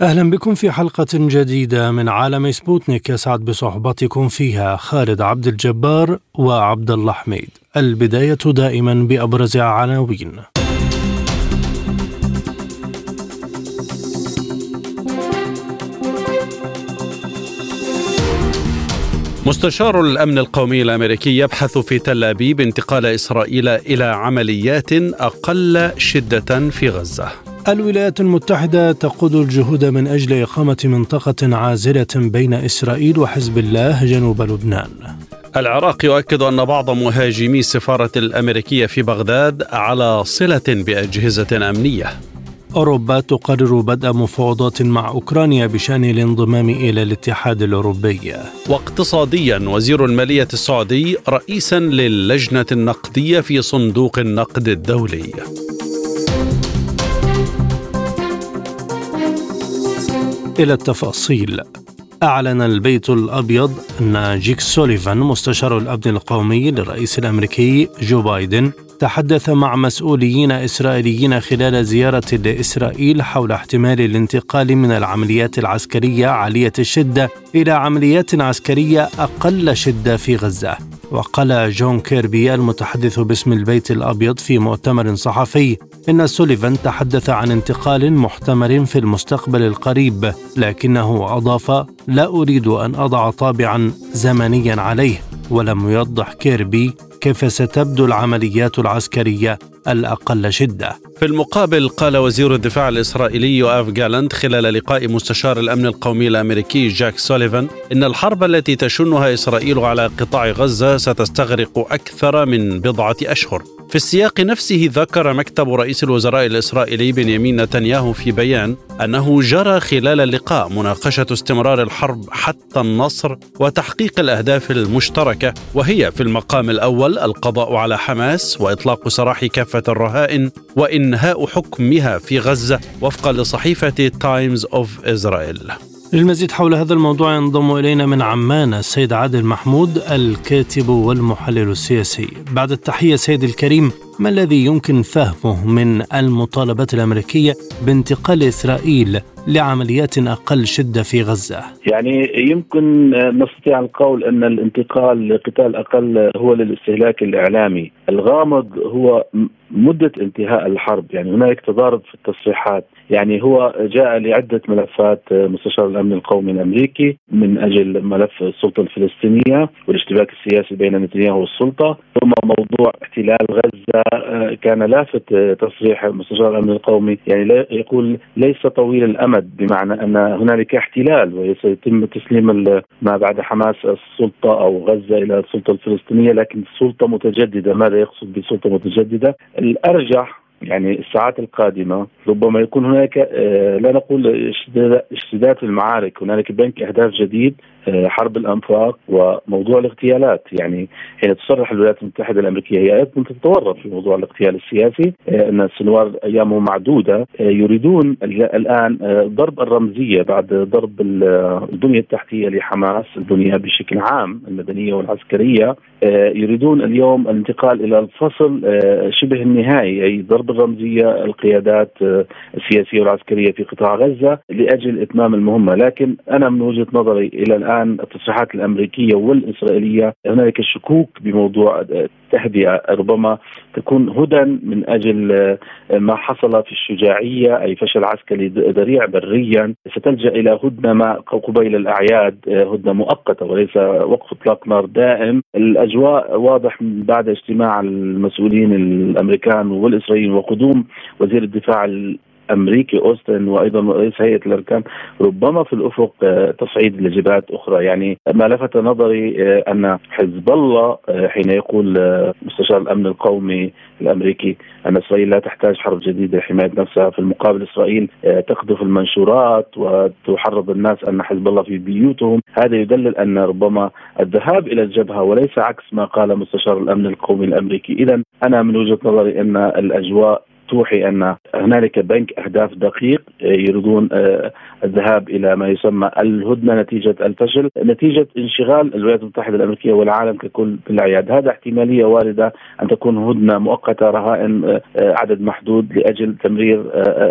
أهلا بكم في حلقة جديدة من عالم سبوتنيك يسعد بصحبتكم فيها خالد عبد الجبار وعبد الله حميد البداية دائما بأبرز عناوين مستشار الأمن القومي الأمريكي يبحث في تل أبيب انتقال إسرائيل إلى عمليات أقل شدة في غزة. الولايات المتحدة تقود الجهود من أجل إقامة منطقة عازلة بين إسرائيل وحزب الله جنوب لبنان. العراق يؤكد أن بعض مهاجمي السفارة الأمريكية في بغداد على صلة بأجهزة أمنية. أوروبا تقرر بدء مفاوضات مع أوكرانيا بشأن الانضمام إلى الاتحاد الأوروبي واقتصاديا وزير المالية السعودي رئيسا للجنة النقدية في صندوق النقد الدولي إلى التفاصيل. أعلن البيت الأبيض أن جيك سوليفان مستشار الأمن القومي للرئيس الأمريكي جو بايدن تحدث مع مسؤولين إسرائيليين خلال زيارة لإسرائيل حول احتمال الانتقال من العمليات العسكرية عالية الشدة إلى عمليات عسكرية أقل شدة في غزة. وقال جون كيربي المتحدث باسم البيت الأبيض في مؤتمر صحفي إن سوليفان تحدث عن انتقال محتمل في المستقبل القريب لكنه أضاف لا أريد أن أضع طابعا زمنيا عليه ولم يوضح كيربي كيف ستبدو العمليات العسكرية الأقل شدة. في المقابل قال وزير الدفاع الإسرائيلي يوآف جالنت خلال لقاء مستشار الأمن القومي الأمريكي جاك سوليفان إن الحرب التي تشنها إسرائيل على قطاع غزة ستستغرق أكثر من بضعة أشهر. في السياق نفسه ذكر مكتب رئيس الوزراء الإسرائيلي بنيامين نتنياهو في بيان أنه جرى خلال اللقاء مناقشة استمرار الحرب حتى النصر وتحقيق الأهداف المشتركة وهي في المقام الأول القضاء على حماس وإطلاق سراح كافة الرهائن وإنهاء حكمها في غزة وفقا لصحيفة تايمز اوف اسرائيل. للمزيد حول هذا الموضوع ينضم إلينا من عمان السيد عادل محمود الكاتب والمحلل السياسي. بعد التحية سيد الكريم ما الذي يمكن فهمه من المطالبات الأمريكية بانتقال إسرائيل لعمليات أقل شدة في غزة؟ يعني يمكن نستطيع القول أن الانتقال لقتال أقل هو للاستهلاك الإعلامي، الغامض هو مدة انتهاء الحرب، يعني هناك تضارب في التصريحات، يعني هو جاء لعدة ملفات مستشار الأمن القومي الأمريكي من أجل ملف السلطة الفلسطينية والاشتباك السياسي بين نتنياهو والسلطة، ثم موضوع احتلال غزة كان لافت تصريح مستشار الأمن القومي يعني لا يقول ليس طويل الأمد بمعنى أن هنالك احتلال وسيتم تسليم ما بعد حماس السلطة أو غزة إلى السلطة الفلسطينية لكن سلطة متجددة ماذا يقصد بسلطة متجددة؟ الأرجح يعني الساعات القادمة ربما يكون هناك لا نقول اشتداد في المعارك هنالك بنك اهداف جديد حرب الأنفاق وموضوع الاغتيالات. يعني حين تصرح الولايات المتحدة الأمريكية هي أيضا تتورط في موضوع الاغتيال السياسي أن السنوار أيامه معدودة يريدون الآن ضرب الرمزية بعد ضرب البنية التحتية لحماس البنية بشكل عام المدنية والعسكرية يريدون اليوم الانتقال إلى الفصل شبه النهائي أي ضرب الرمزيه القيادات السياسية والعسكرية في قطاع غزة لأجل إتمام المهمة. لكن أنا من وجهة نظري إلى الآن التصريحات الأمريكية والإسرائيلية هنالك شكوك بموضوع التهدئة ربما تكون هدى من أجل ما حصل في الشجاعية أي فشل عسكري ذريع بريا. ستلجأ إلى هدنة ما قبيل الأعياد هدنة مؤقتة وليس وقف إطلاق نار دائم. الأجواء واضح بعد اجتماع المسؤولين الأمريكان والإسرائيليين وقدوم وزير الدفاع الامريكي أوستن وأيضا رئيس هيئة الأركان ربما في الأفق تصعيد لجبهات أخرى. يعني ما لفت نظري أن حزب الله حين يقول مستشار الأمن القومي الأمريكي أن إسرائيل لا تحتاج حرب جديدة لحماية نفسها في المقابل إسرائيل تقذف المنشورات وتحرض الناس أن حزب الله في بيوتهم. هذا يدلل أن ربما الذهاب إلى الجبهة وليس عكس ما قال مستشار الأمن القومي الأمريكي. اذا أنا من وجهة نظري أن الأجواء توحي أن هنالك بنك أهداف دقيق آه، يريدون آه، الذهاب إلى ما يسمى الهدنة نتيجة الفشل، نتيجة انشغال الولايات المتحدة الأمريكية والعالم ككل بالعياد، هذا احتمالية واردة أن تكون هدنة مؤقتة رهائن آه، عدد محدود لأجل تمرير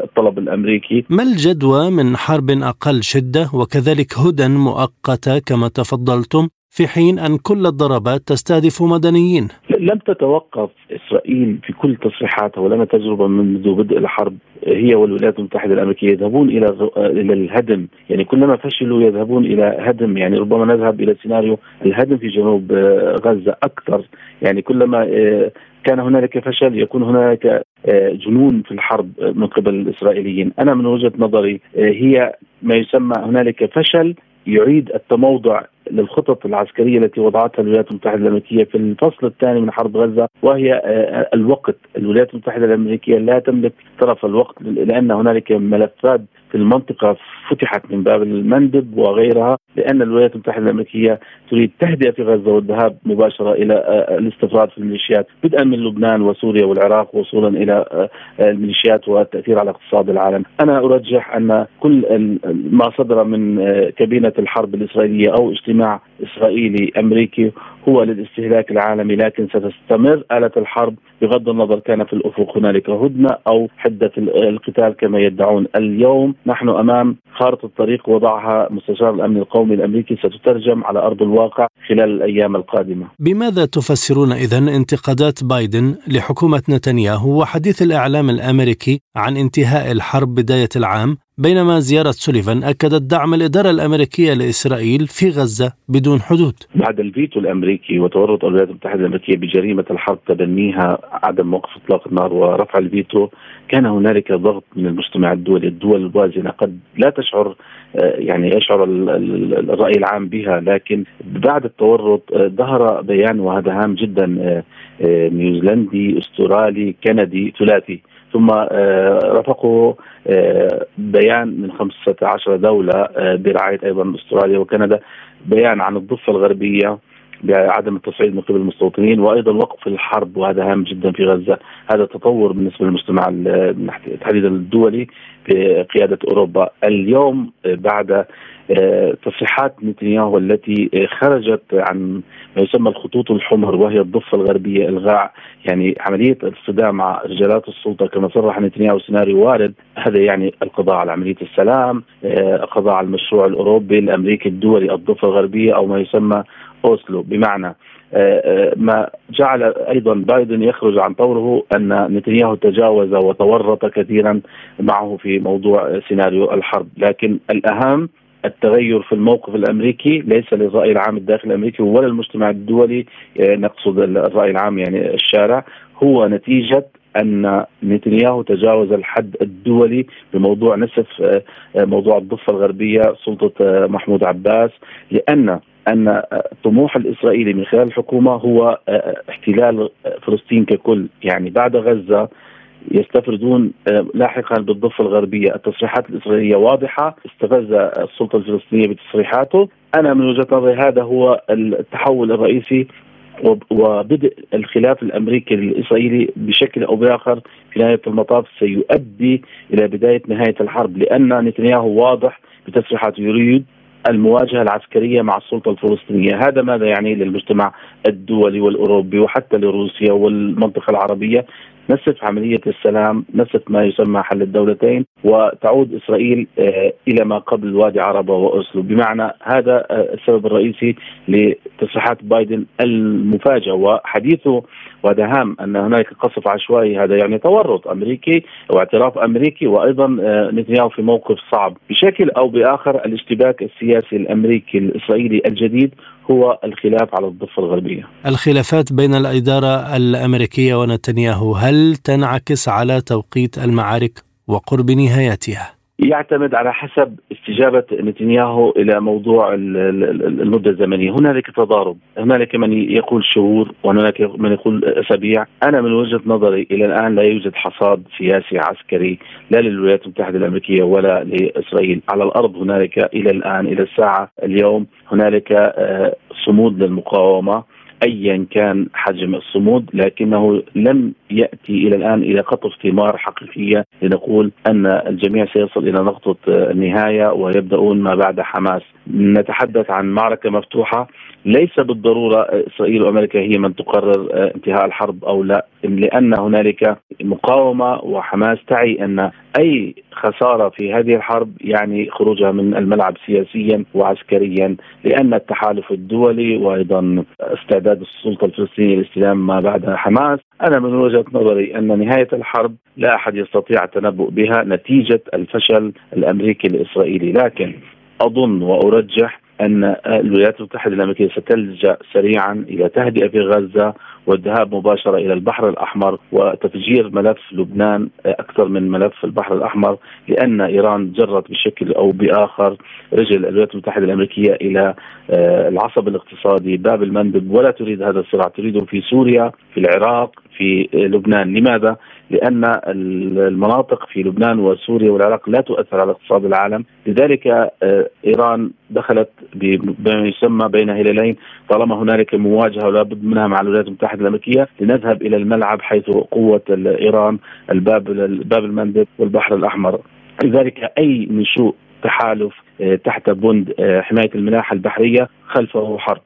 الطلب الأمريكي. ما الجدوى من حرب أقل شدة وكذلك هدن مؤقتة كما تفضلتم في حين أن كل الضربات تستهدف مدنيين. لم تتوقف إسرائيل في كل تصريحاتها ولنا تجربة منذ بدء الحرب هي والولايات المتحدة الأمريكية يذهبون إلى إلى الهدم. يعني كلما فشلوا يذهبون إلى هدم. يعني ربما نذهب إلى سيناريو الهدم في جنوب غزة أكثر. يعني كلما آه، كان هنالك فشل يكون هنالك آه، جنون في الحرب من قبل الإسرائيليين. أنا من وجهة نظري آه، هي ما يسمى هنالك فشل يعيد التموضع للخطط العسكرية التي وضعتها الولايات المتحدة الأمريكية في الفصل الثاني من حرب غزة وهي آه، الوقت، الولايات المتحدة الأمريكية لا تملك طرف الوقت لأن هنالك ملفات في المنطقة فتحت من باب المندب وغيرها لأن الولايات المتحدة الأمريكية تريد تهدئة في غزة والذهاب مباشرة إلى آه، الاستفراد في الميليشيات بدءا من لبنان وسوريا والعراق وصولا إلى آه، الميليشيات والتأثير على اقتصاد العالم. أنا أرجح أن كل ما صدر من آه، كابينة الحرب الإسرائيلية أو اجتماع إسرائيلي أمريكي هو للاستهلاك العالمي لكن ستستمر. آلة الحرب بغض النظر كان في الأفق هنالك هدنة أو حدة القتال كما يدعون اليوم. نحن أمام خارطة الطريق وضعها مستشار الأمن القومي الأمريكي ستترجم على أرض الواقع خلال الأيام القادمة. بماذا تفسرون إذا انتقادات بايدن لحكومة نتنياهو وحديث الإعلام الأمريكي عن انتهاء الحرب بداية العام؟ بينما زيارة سوليفان أكدت دعم الإدارة الأمريكية لإسرائيل في غزة بدون حدود. بعد الفيتو الأمريكي وتورط الولايات المتحدة الأمريكية بجريمة الحرب تبنيها عدم وقف إطلاق النار ورفع الفيتو. كان هنالك ضغط من المجتمع الدولي. الدول الوازنة قد لا تشعر آه، يعني يشعر الرأي العام بها لكن بعد التورط آه، ظهر بيان وهذا هام جدا آه، نيوزيلندي أسترالي كندي ثلاثي. ثم رافقه بيان من 15 دولة برعاية أيضا أستراليا وكندا بيان عن الضفة الغربية. بعدم التصعيد من قبل المستوطنين وأيضا وقف الحرب وهذا هام جدا في غزة، هذا تطور بالنسبة للمجتمع تحديدا الدولي بقياده أوروبا، اليوم بعد آه، تصريحات نتنياهو التي خرجت عن ما يسمى الخطوط الحمر وهي الضفة الغربية إلغاء يعني عملية الصدام مع رجالات السلطة. كما صرح نتنياهو سيناريو وارد هذا يعني القضاء على عملية السلام آه، القضاء على المشروع الأوروبي الأمريكي الدولي الضفة الغربية أو ما يسمى أوسلو. بمعنى آه، آه، ما جعل أيضا بايدن يخرج عن طوره أن نتنياهو تجاوز وتورط كثيرا معه في موضوع سيناريو الحرب، لكن الأهم التغير في الموقف الأمريكي ليس للرأي العام الداخلي الأمريكي ولا المجتمع الدولي آه، نقصد الرأي العام يعني الشارع هو نتيجة أن نتنياهو تجاوز الحد الدولي بموضوع نسف موضوع الضفة الغربية سلطة محمود عباس لأن أن الطموح الإسرائيلي من خلال الحكومة هو احتلال فلسطين ككل. يعني بعد غزة يستفردون لاحقا بالضفة الغربية، التصريحات الإسرائيلية واضحة، استفز السلطة الفلسطينية بتصريحاته، أنا من وجهة نظري هذا هو التحول الرئيسي وبدء الخلاف الأمريكي الاسرائيلي بشكل أو بآخر في نهاية المطاف سيؤدي إلى بداية نهاية الحرب. لأن نتنياهو واضح بتصريحاته يريد المواجهة العسكرية مع السلطة الفلسطينية، هذا ماذا يعني للمجتمع الدولي والأوروبي وحتى لروسيا والمنطقة العربية؟ نسف عملية السلام نسف ما يسمى حل الدولتين وتعود إسرائيل آه، إلى ما قبل وادي عربة وأسلو بمعنى هذا آه، السبب الرئيسي لتصريحات بايدن المفاجئة. وحديثه وهذا هام أن هناك قصف عشوائي. هذا يعني تورط أمريكي واعتراف أمريكي وأيضا آه، نتنياهو في موقف صعب. بشكل أو بآخر الاشتباك السياسي الأمريكي الإسرائيلي الجديد هو الخلاف على الضفة الغربية. الخلافات بين الإدارة الأمريكية ونتنياهو هل تنعكس على توقيت المعارك وقرب نهايتها؟ يعتمد على حسب استجابة نتنياهو إلى موضوع المدة الزمنية. هنالك تضارب. هنالك من يقول شهور وهنالك من يقول أسابيع. أنا من وجهة نظري إلى الآن لا يوجد حصاد سياسي عسكري لا للولايات المتحدة الأمريكية ولا لإسرائيل. على الأرض هنالك إلى الآن إلى الساعة اليوم هنالك آه، صمود للمقاومة. ايا كان حجم الصمود لكنه لم يأتي إلى الآن إلى قطف ثمار حقيقية لنقول أن الجميع سيصل إلى نقطة النهايه ويبدأون ما بعد حماس. نتحدث عن معركة مفتوحة. ليس بالضرورة إسرائيل وأمريكا هي من تقرر انتهاء الحرب أو لا لأن هنالك مقاومة وحماس. تعي أن أي خسارة في هذه الحرب يعني خروجها من الملعب سياسيا وعسكريا لأن التحالف الدولي وأيضا استعداد السلطه الفلسطينيه لاستلام ما بعد حماس. أنا من وجهة نظري أن نهاية الحرب لا أحد يستطيع التنبؤ بها نتيجة الفشل الأمريكي الإسرائيلي. لكن أظن وأرجح أن الولايات المتحدة الأمريكية ستلجأ سريعا إلى تهدئة في غزة والذهاب مباشرة إلى البحر الأحمر وتفجير ملف لبنان أكثر من ملف البحر الأحمر لأن إيران جرت بشكل أو بآخر رجل الولايات المتحدة الأمريكية إلى آه، العصب الاقتصادي باب المندب ولا تريد هذا الصراع تريده في سوريا في العراق في لبنان لماذا؟ لأن المناطق في لبنان وسوريا والعراق لا تؤثر على اقتصاد العالم، لذلك آه، إيران دخلت بما يسمى بين هلالين طالما هنالك مواجهة ولا بد منها مع الولايات المتحدة الأمريكية لنذهب إلى الملعب حيث قوة ايران الباب باب المندب والبحر الأحمر. لذلك أي نشوء تحالف آه، تحت بند آه، حماية الملاحه البحرية خلفه حرب.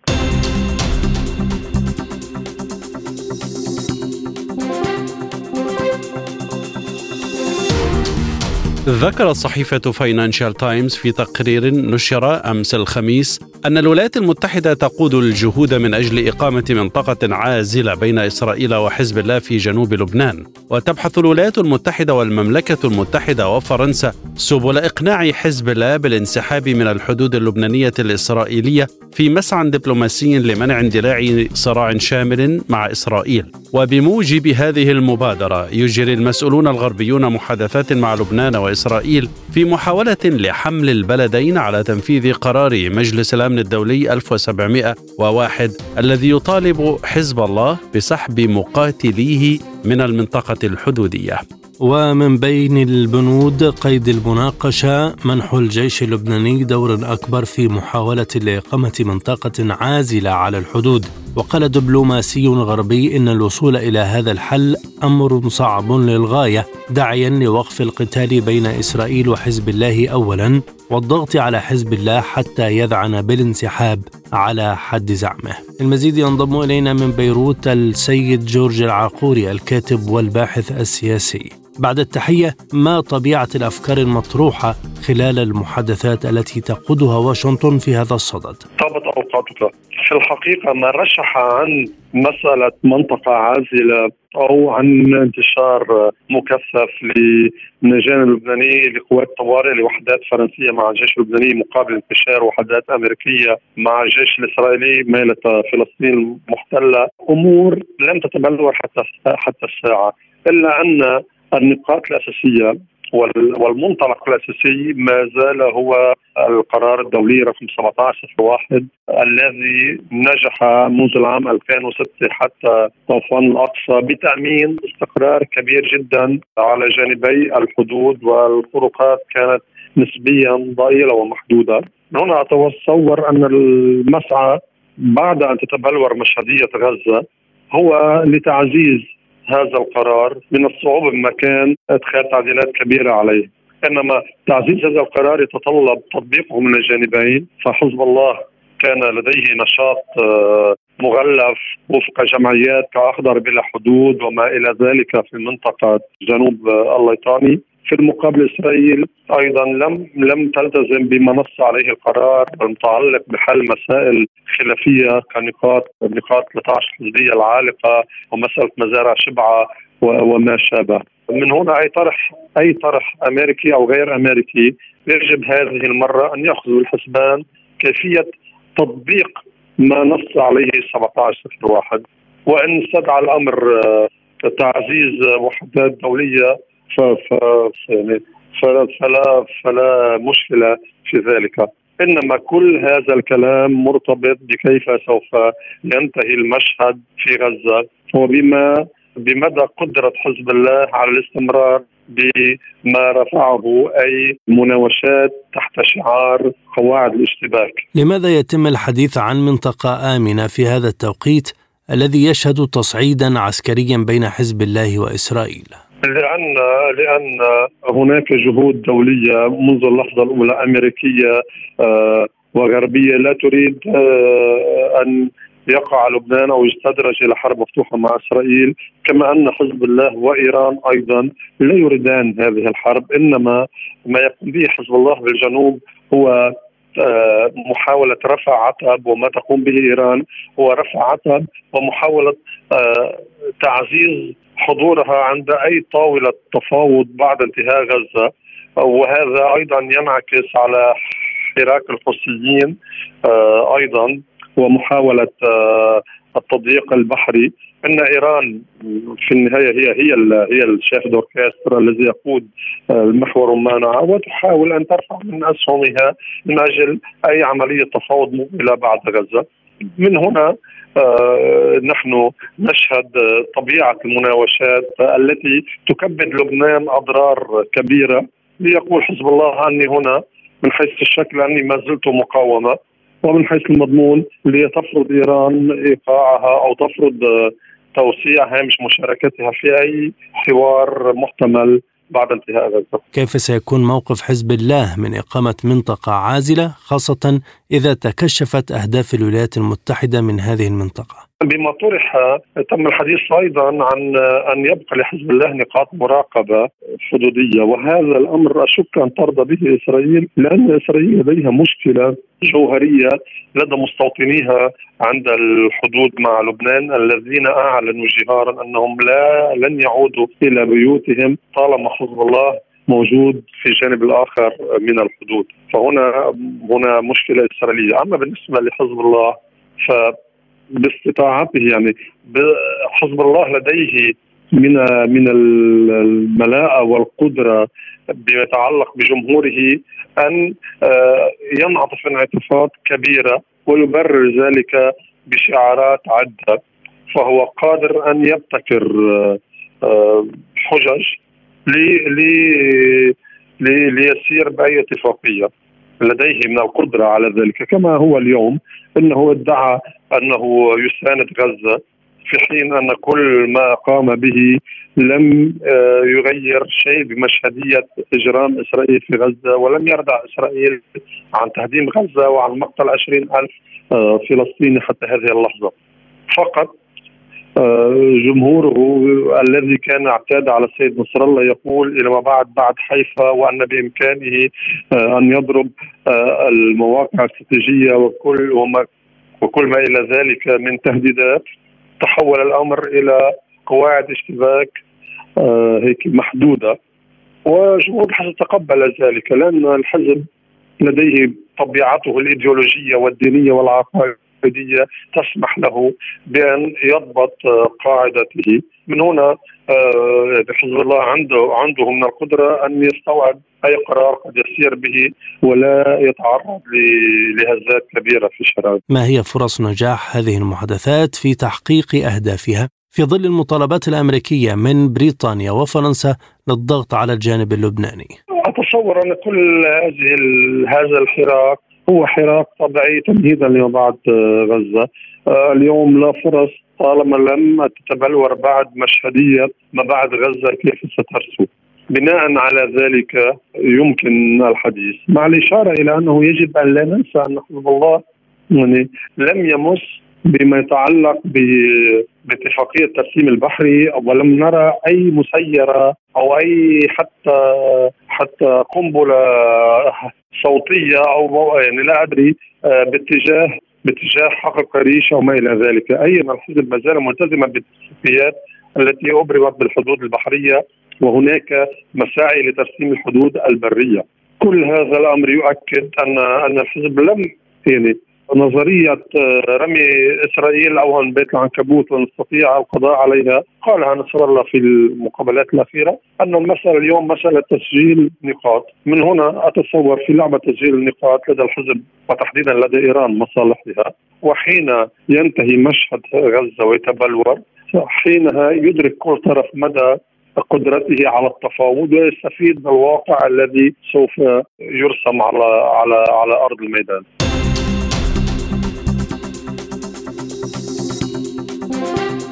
ذكرت صحيفة فاينانشال تايمز في تقرير نشر أمس الخميس أن الولايات المتحدة تقود الجهود من أجل إقامة منطقة عازلة بين إسرائيل وحزب الله في جنوب لبنان. وتبحث الولايات المتحدة والمملكة المتحدة وفرنسا سبل إقناع حزب الله بالانسحاب من الحدود اللبنانية الإسرائيلية في مسعى دبلوماسي لمنع اندلاع صراع شامل مع إسرائيل. وبموجب هذه المبادرة يجري المسؤولون الغربيون محادثات مع لبنان وإسرائيل في محاولة لحمل البلدين على تنفيذ قرار مجلس الأمن الدولي 1701 الذي يطالب حزب الله بسحب مقاتليه من المنطقة الحدودية. ومن بين البنود قيد المناقشة منح الجيش اللبناني دور أكبر في محاولة لإقامة منطقة عازلة على الحدود. وقال دبلوماسي غربي إن الوصول إلى هذا الحل أمر صعب للغاية داعيا لوقف القتال بين إسرائيل وحزب الله أولا والضغط على حزب الله حتى يذعن بالانسحاب على حد زعمه. المزيد ينضم إلينا من بيروت السيد جورج العقوري الكاتب والباحث السياسي. بعد التحية ما طبيعة الأفكار المطروحة خلال المحادثات التي تقودها واشنطن في هذا الصدد؟ طابت أوقاتك. في الحقيقة ما رشح عن مسألة منطقة عازلة أو عن انتشار مكثف من الجانب اللبناني لقوات طوارئ لوحدات فرنسية مع الجيش اللبناني مقابل انتشار وحدات أمريكية مع الجيش الإسرائيلي ميلة فلسطين المحتلة. أمور لم تتبلور حتى حتى الساعة إلا أن النقاط الأساسية والمنطلق الأساسي ما زال هو القرار الدولي رقم 1701 الذي نجح منذ العام 2006 حتى طوفان الأقصى بتأمين استقرار كبير جدا على جانبي الحدود والفروقات كانت نسبيا ضئيلة ومحدودة. هنا أتصور أن المسعى بعد أن تتبلور مشهدية غزة هو لتعزيز هذا القرار من الصعوبة بمكان ادخال تعديلات كبيرة عليه. إنما تعزيز هذا القرار يتطلب تطبيقه من الجانبين فحزب الله كان لديه نشاط آه، مغلف وفق جمعيات كأخضر بلا حدود وما إلى ذلك في منطقة جنوب آه، الليطاني. في المقابل إسرائيل أيضا لم لم تلتزم بما نص عليه القرار المتعلق بحل مسائل خلافية كنقاط نقاط 13 حزبيه العالقة ومسألة مزارع شبعة وما شابه. من هنا أي طرح أي طرح أمريكي أو غير أمريكي يجب هذه المرة أن ياخذ بالحسبان كيفية تطبيق ما نص عليه 17 واحد وإن استدعى الأمر آه، تعزيز وحدات دولية يعني فلا فلا فلا مشكله في ذلك إنما كل هذا الكلام مرتبط بكيف سوف ينتهي المشهد في غزة وبما بمدى قدرة حزب الله على الاستمرار بما رفعه أي مناوشات تحت شعار قواعد الاشتباك. لماذا يتم الحديث عن منطقة آمنة في هذا التوقيت الذي يشهد تصعيدا عسكريا بين حزب الله وإسرائيل؟ لأن لأن هناك جهود دولية منذ اللحظة الأولى أمريكية آه، وغربية لا تريد آه، أن يقع لبنان أو يستدرج إلى حرب مفتوحة مع إسرائيل. كما أن حزب الله وإيران أيضا لا يريدان هذه الحرب إنما ما يقوم به حزب الله بالجنوب هو محاولة رفع عتب وما تقوم به إيران هو رفع عتب ومحاولة تعزيز حضورها عند أي طاولة تفاوض بعد انتهاء غزة. وهذا أيضا ينعكس على حراك الحوثيين آه، أيضا. ومحاولة آه، التضييق البحري إن إيران في النهاية هي هي هي الشيف دوركسترا الذي يقود آه، المحور المانعه وتحاول أن ترفع من أسهمها من أجل أي عملية تفاوض مقبله بعد غزة. من هنا آه، نحن نشهد طبيعة المناوشات التي تكبد لبنان أضرار كبيرة. ليقول حزب الله أني هنا من حيث الشكل أني ما زلت مقاومة. ومن حيث المضمون لتفرض إيران إيقاعها أو تفرض توسيع هامش مشاركتها في أي حوار محتمل بعد انتهاء غزة. كيف سيكون موقف حزب الله من إقامة منطقة عازلة خاصة إذا تكشفت أهداف الولايات المتحدة من هذه المنطقة؟ بما طرح تم الحديث أيضا عن أن يبقى لحزب الله نقاط مراقبة حدودية وهذا الأمر أشك أن ترضى به إسرائيل لأن إسرائيل لديها مشكلة جوهرية لدى مستوطنيها عند الحدود مع لبنان الذين أعلنوا جهارا أنهم لا لن يعودوا إلى بيوتهم طالما حزب الله موجود في الجانب الآخر من الحدود. فهنا هنا مشكلة إسرائيلية. أما بالنسبة لحزب الله ف باستطاعته يعني حزب الله لديه من من الملاءة والقدرة بما يتعلق بجمهوره أن آه، ينعطف انعطافات كبيرة ويبرر ذلك بشعارات عدة. فهو قادر أن يبتكر آه، حجج ليسير بأي اتفاقية. لديه من القدرة على ذلك كما هو اليوم إنه ادعى أنه يساند غزة في حين أن كل ما قام به لم آه، يغير شيء بمشهدية إجرام إسرائيل في غزة ولم يردع إسرائيل عن تهديم غزة وعن مقتل عشرين ألف آه، فلسطيني حتى هذه اللحظة. فقط جمهوره الذي كان اعتاد على السيد نصر الله يقول إلى ما بعد بعد حيفا وأن بإمكانه أن يضرب المواقع الاستراتيجية وكل وما وكل ما إلى ذلك من تهديدات. تحول الأمر إلى قواعد اشتباك آه، هيك محدودة. وجمهور الحزب تقبل ذلك لأن الحزب لديه طبيعته الإيديولوجية والدينية والعقائدية. تسمح له بأن يضبط قاعدته من هنا آه، حزب الله عنده عنده من القدرة أن يستوعب أي قرار قد يسير به ولا يتعرض لهزات كبيرة في الشرائط. ما هي فرص نجاح هذه المحادثات في تحقيق أهدافها في ظل المطالبات الأمريكية من بريطانيا وفرنسا للضغط على الجانب اللبناني؟ أتصور أن كل هذه هذا الحراك هو حراك طبيعي تمهيدا لما بعد غزة. آه، اليوم لا فرص طالما لم تتبلور بعد مشهدية ما بعد غزة كيف سترسو. بناء على ذلك يمكن الحديث مع الإشارة إلى أنه يجب أن لا ننسى أن حزب الله يعني لم يمس بما يتعلق باتفاقية الترسيم البحري ولم نرى أي مسيرة أو أي حتى حتى قنبلة صوتية أو يعني لا أدري آه، باتجاه باتجاه حقق ريش أو ما إلى ذلك، أي الحزب ما زال ملتزما بالاتفاقيات التي أبرمت بالحدود البحرية وهناك مساعي لترسيم الحدود البرية. كل هذا الأمر يؤكد ان أن الحزب لم يعني نظرية آه، رمي إسرائيل اوهن بيت العنكبوت ونستطيع القضاء عليها. قالها نصر الله في المقابلات الأخيرة أن المساله اليوم مساله تسجيل نقاط. من هنا أتصور في لعبة تسجيل النقاط لدى الحزب وتحديدا لدى إيران مصالحها. وحين ينتهي مشهد غزة ويتبلور حينها يدرك كل طرف مدى قدرته على التفاوض ويستفيد من الواقع الذي سوف يرسم على على على أرض الميدان. Bye.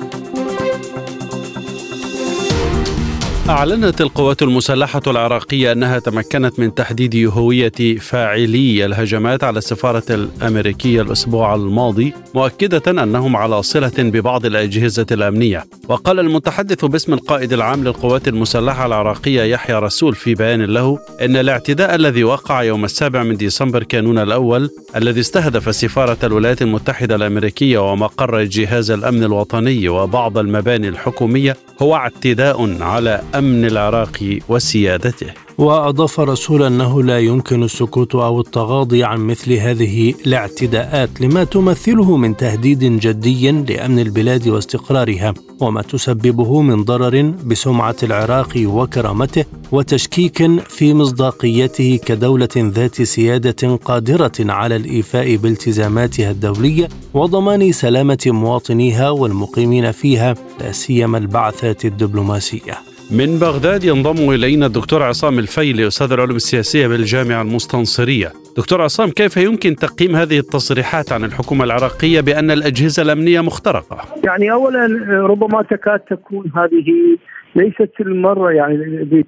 أعلنت القوات المسلحة العراقية أنها تمكنت من تحديد هوية فاعلي الهجمات على السفارة الأمريكية الأسبوع الماضي مؤكدة أنهم على صلة ببعض الأجهزة الأمنية. وقال المتحدث باسم القائد العام للقوات المسلحة العراقية يحيى رسول في بيان له أن الاعتداء الذي وقع يوم السابع من ديسمبر كانون الأول الذي استهدف سفارة الولايات المتحدة الأمريكية ومقر جهاز الأمن الوطني وبعض المباني الحكومية هو اعتداء على أمن العراق وسيادته. وأضاف رسول أنه لا يمكن السكوت أو التغاضي عن مثل هذه الاعتداءات لما تمثله من تهديد جدي لأمن البلاد واستقرارها وما تسببه من ضرر بسمعة العراق وكرامته وتشكيك في مصداقيته كدولة ذات سيادة قادرة على الإيفاء بالتزاماتها الدولية وضمان سلامة مواطنيها والمقيمين فيها لا سيما البعثات الدبلوماسية. من بغداد ينضم إلينا الدكتور عصام الفيلي أستاذ العلوم السياسية بالجامعة المستنصرية. دكتور عصام كيف يمكن تقييم هذه التصريحات عن الحكومة العراقية بأن الأجهزة الأمنية مخترقة؟ يعني أولا ربما تكاد تكون هذه ليست المرة يعني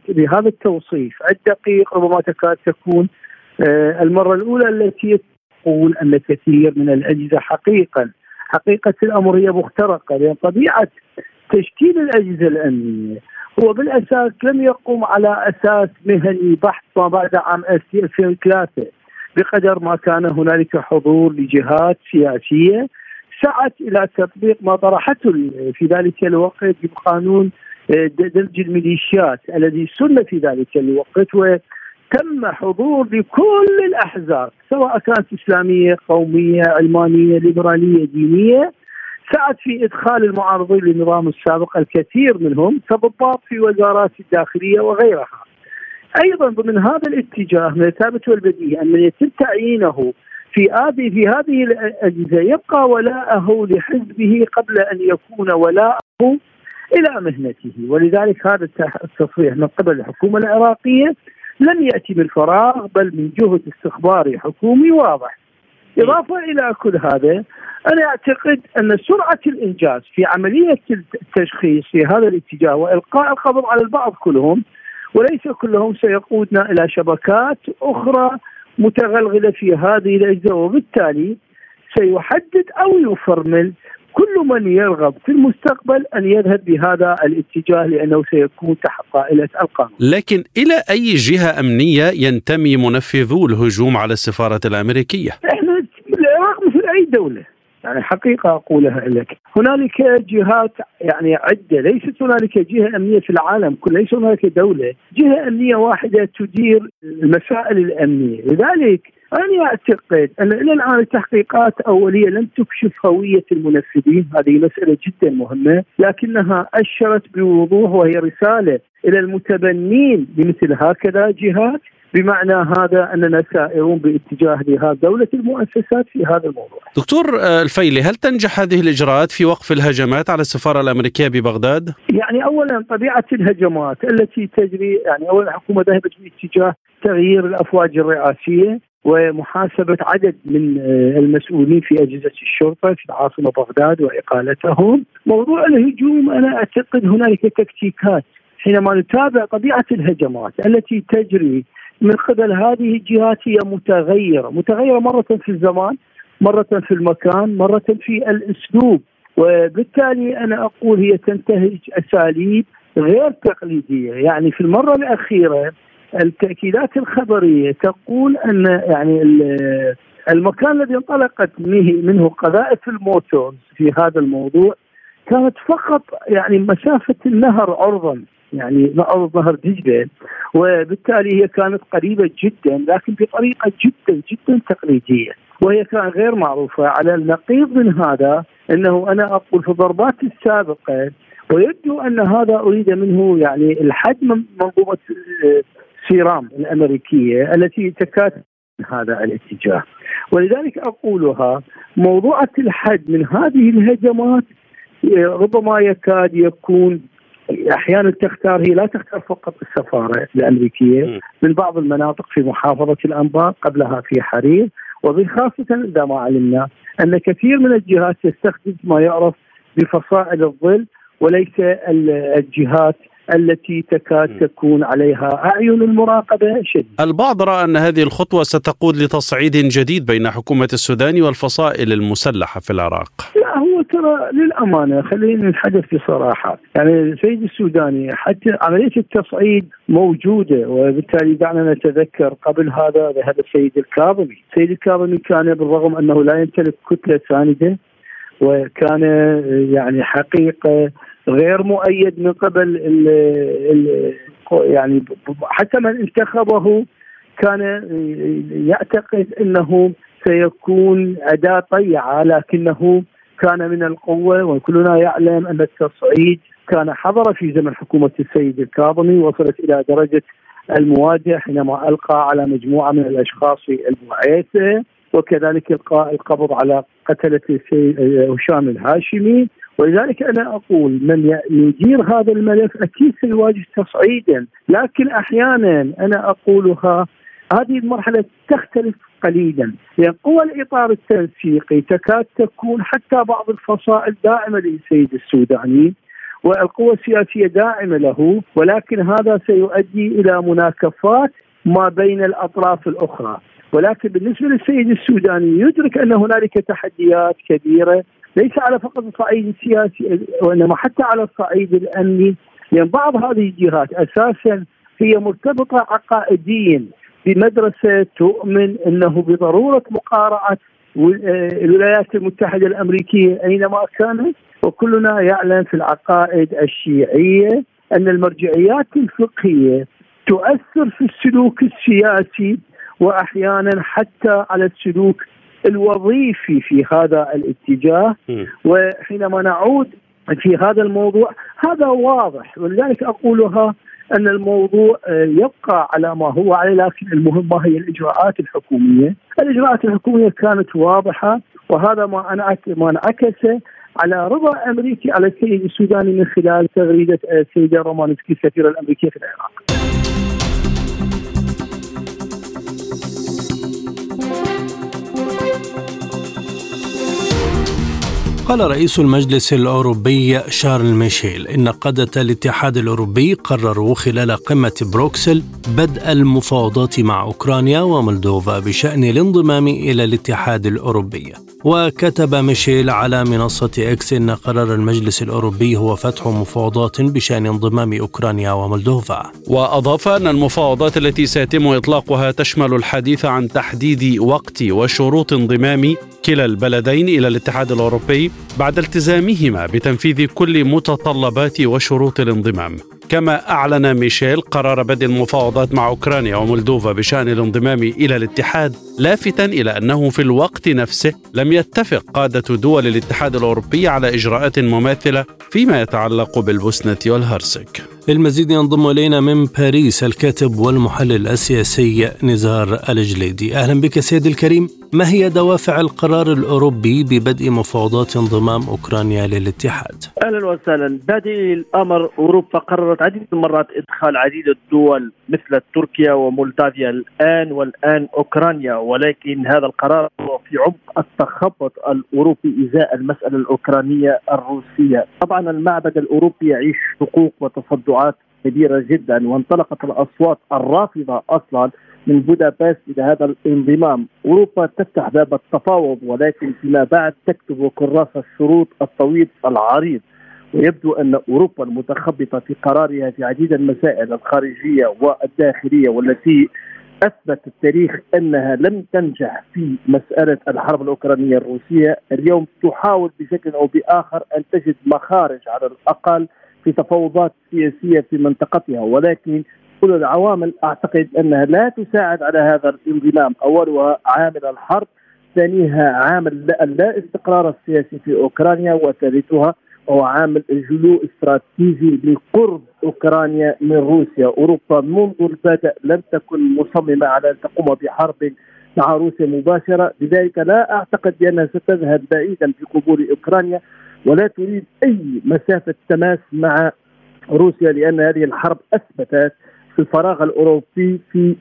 بهذا التوصيف. الدقيق ربما تكاد تكون آه، المرة الأولى التي تقول أن كثير من الأجهزة حقيقة حقيقة الأمر هي مخترقة لأن طبيعة تشكيل الأجهزة الأمنية هو بالاساس لم يقم على أساس مهني بحث ما بعد عام 2003 بقدر ما كان هنالك حضور لجهات سياسية سعت إلى تطبيق ما طرحته في ذلك الوقت بقانون آه، دمج الميليشيات الذي سن في ذلك الوقت وتم حضور لكل الأحزاب سواء كانت إسلامية، قومية، علمانية، ليبرالية، دينية. سعت في إدخال المعارضين للنظام السابق الكثير منهم كضباط في وزارات الداخلية وغيرها. أيضا ضمن هذا الاتجاه من الثابت والبديهي أن من يتم تعيينه في هذه في هذه الأجهزة يبقى ولاءه لحزبه قبل أن يكون ولاءه إلى مهنته ولذلك هذا التصريح من قبل الحكومة العراقية لم يأتي من فراغ بل من جهد استخباري حكومي واضح. إضافة إلى كل هذا أنا أعتقد أن سرعة الإنجاز في عملية التشخيص في هذا الاتجاه وإلقاء القبض على البعض كلهم وليس كلهم سيقودنا إلى شبكات أخرى متغلغلة في هذه الأجزاء وبالتالي سيحدد أو يفرمل كل من يرغب في المستقبل أن يذهب بهذا الاتجاه لأنه سيكون تحت طائلة القانون. لكن إلى أي جهة أمنية ينتمي منفذو الهجوم على السفارة الأمريكية؟ العراق مثل أي دولة. يعني حقيقة اقولها لك هنالك جهات يعني عدة ليست هنالك جهة أمنية في العالم كله ليس هنالك دولة. جهة أمنية واحدة تدير المسائل الأمنية. لذلك أنا أعتقد أن إلى الآن التحقيقات اوليه لم تكشف هوية المنفذين. هذه مسألة جدا مهمة لكنها أشرت بوضوح وهي رسالة إلى المتبنين لمثل هكذا جهات. بمعنى هذا أننا سائرون باتجاه لها دولة المؤسسات في هذا الموضوع. دكتور آه، الفيلي هل تنجح هذه الإجراءات في وقف الهجمات على السفارة الأمريكية ببغداد؟ يعني اولا طبيعة الهجمات التي تجري يعني اولا الحكومة ذهبت باتجاه تغيير الأفواج الرئاسية ومحاسبة عدد من آه، المسؤولين في أجهزة الشرطة في العاصمة بغداد وإقالتهم. موضوع الهجوم أنا أعتقد هنالك تكتيكات حينما نتابع طبيعة الهجمات التي تجري من قبل هذه الجهات هي متغيرة، متغيرة مرة في الزمان، مرة في المكان، مرة في الأسلوب، وبالتالي أنا أقول هي تنتهج أساليب غير تقليدية، يعني في المرة الأخيرة التأكيدات الخبرية تقول أن يعني المكان الذي انطلقت منه قذائف الموتورز في هذا الموضوع كانت فقط يعني مسافة النهر عرضا. يعني ارض نهر دجله وبالتالي هي كانت قريبة جدا لكن بطريقة جدا جدا تقليدية. وهي كانت غير معروفة على النقيض من هذا أنه أنا أقول في الضربات السابقة ويبدو أن هذا أريد منه يعني الحد من منظومة سيرام الأمريكية التي تكاد هذا الاتجاه. ولذلك أقولها موضوعة الحد من هذه الهجمات ربما يكاد يكون أحيانا تختار هي لا تختار فقط السفارة الأمريكية من بعض المناطق في محافظة الأنبار قبلها في حرير وبخاصه إذا ما علمنا أن كثير من الجهات تستخدم ما يعرف بفصائل الظل وليس الجهات التي تكاد تكون عليها أعين المراقبة شديده. البعض رأى أن هذه الخطوة ستقود لتصعيد جديد بين حكومة السودان والفصائل المسلحة في العراق. لا هو ترى للأمانة خلينا نتحدث بصراحة، يعني السيد السوداني حتى عملية التصعيد موجودة وبالتالي دعنا نتذكر قبل هذا ذهب السيد الكاظمي، السيد الكاظمي كان بالرغم أنه لا يمتلك كتلة ساندة وكان يعني حقيقة غير مؤيد من قبل ال ال يعني حتى من انتخبه كان يعتقد إنه سيكون أداة طيعة لكنه كان من القوة وكلنا يعلم أن التصعيد كان حضر في زمن حكومة السيد الكاظمي وصلت إلى درجة المواجهة حينما ألقى على مجموعة من الأشخاص في البعيثه وكذلك القاء القبض على قتلة هشام الهاشمي. ولذلك أنا أقول من يدير هذا الملف أكيد سيواجه تصعيدا لكن أحيانا أنا أقولها هذه المرحلة تختلف قليلا. لأن قوى الإطار التنسيقي تكاد تكون حتى بعض الفصائل داعمه للسيد السوداني والقوى السياسية داعمه له ولكن هذا سيؤدي إلى مناكفات ما بين الأطراف الأخرى. ولكن بالنسبة للسيد السوداني يدرك أن هنالك تحديات كبيرة ليس على فقط الصعيد السياسي وإنما حتى على الصعيد الأمني. لأن بعض هذه الجهات أساسا هي مرتبطة عقائديا بمدرسة تؤمن إنه بضرورة مقارعة الولايات المتحدة الأمريكية أينما كانت. وكلنا يعلم في العقائد الشيعية أن المرجعيات الفقهية تؤثر في السلوك السياسي واحيانا حتى على السلوك الوظيفي في هذا الاتجاه وحينما نعود في هذا الموضوع هذا واضح. ولذلك أقولها أن الموضوع آه، يبقى على ما هو عليه لكن المهم ما هي الإجراءات الحكومية، الإجراءات الحكومية كانت واضحة وهذا ما ما انعكس على رضا أمريكي على السيد السوداني من خلال تغريدة السيدة رومانسكي السفيرة الأمريكية في العراق. قال رئيس المجلس الأوروبي شارل ميشيل إن قادة الاتحاد الأوروبي قرروا خلال قمة بروكسل بدء المفاوضات مع أوكرانيا ومولدوفا بشأن الانضمام إلى الاتحاد الأوروبي. وكتب ميشيل على منصة إكس إن قرار المجلس الأوروبي هو فتح مفاوضات بشأن انضمام أوكرانيا ومولدوفا. وأضاف أن المفاوضات التي سيتم إطلاقها تشمل الحديث عن تحديد وقت وشروط انضمام كلا البلدين إلى الاتحاد الأوروبي بعد التزامهما بتنفيذ كل متطلبات وشروط الانضمام. كما أعلن ميشيل قرار بدء المفاوضات مع أوكرانيا ومولدوفا بشأن الانضمام إلى الاتحاد لافتا إلى أنه في الوقت نفسه لم يتفق قادة دول الاتحاد الأوروبي على إجراءات مماثلة فيما يتعلق بالبوسنة والهرسك. للمزيد ينضم إلينا من باريس الكاتب والمحلل السياسي نزار الجليدي. أهلا بك سيد الكريم. ما هي دوافع القرار الأوروبي ببدء مفاوضات انضمام أوكرانيا للاتحاد؟ أهلا وسهلا. بادئ الأمر أوروبا قررت عديد المرات إدخال عديد الدول مثل تركيا ومولدافيا. الآن والآن أوكرانيا ولكن هذا القرار هو في عمق التخبط الأوروبي إزاء المسألة الأوكرانية الروسية. طبعا المعبد الأوروبي يعيش شقوق وتصدعات كبيرة جدا وانطلقت الأصوات الرافضة أصلا من بودابست إلى هذا الانضمام، أوروبا تفتح باب التفاوض ولكن فيما بعد تكتب كراس الشروط الطويل العريض. ويبدو أن أوروبا المتخبطة في قرارها في عديد المسائل الخارجية والداخلية والتي أثبت التاريخ أنها لم تنجح في مسألة الحرب الأوكرانية الروسية، اليوم تحاول بشكل أو بآخر أن تجد مخارج على الأقل في تفاوضات سياسية في منطقتها ولكن كل العوامل أعتقد أنها لا تساعد على هذا الانضمام، أولها عامل الحرب ثانيها عامل اللا استقرار السياسي في أوكرانيا وثالثها هو عامل الجلو استراتيجي لقرب أوكرانيا من روسيا، أوروبا منذ البدء لم تكن مصممة على أن تقوم بحرب مع روسيا مباشرة، لذلك لا أعتقد بأنها ستذهب بعيدا في قبول أوكرانيا. ولا تريد أي مسافة تماس مع روسيا لأن هذه الحرب أثبتت في الفراغ الأوروبي في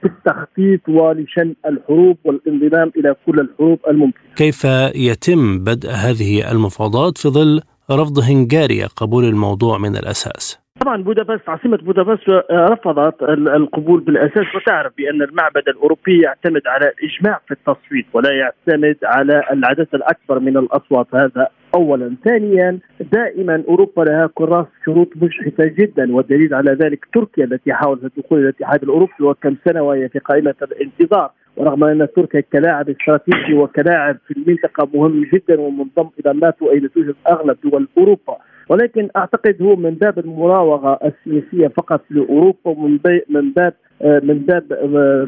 في التخطيط ولشن الحروب والانضمام إلى كل الحروب الممكنة. كيف يتم بدء هذه المفاوضات في ظل رفض هنغاريا قبول الموضوع من الأساس؟ طبعا بودابست عاصمة بودابست رفضت القبول بالأساس وتعرف بأن المعبد الأوروبي يعتمد على الإجماع في التصويت ولا يعتمد على العدد الأكبر من الأصوات هذا اولا. ثانيا دائما أوروبا لها كراس شروط مجحفة جدا والدليل على ذلك تركيا التي حاولت الدخول إلى الاتحاد الأوروبي وكم سنة وهي في قائمة الانتظار. ورغم أن تركيا كلاعب استراتيجي وكلاعب في المنطقة مهم جدا ومنضم إلى الناتو اين توجد أغلب دول أوروبا. ولكن أعتقد هو من باب المراوغة السياسية فقط لأوروبا ومن من باب من باب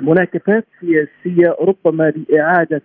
مناكفات سياسية ربما لإعادة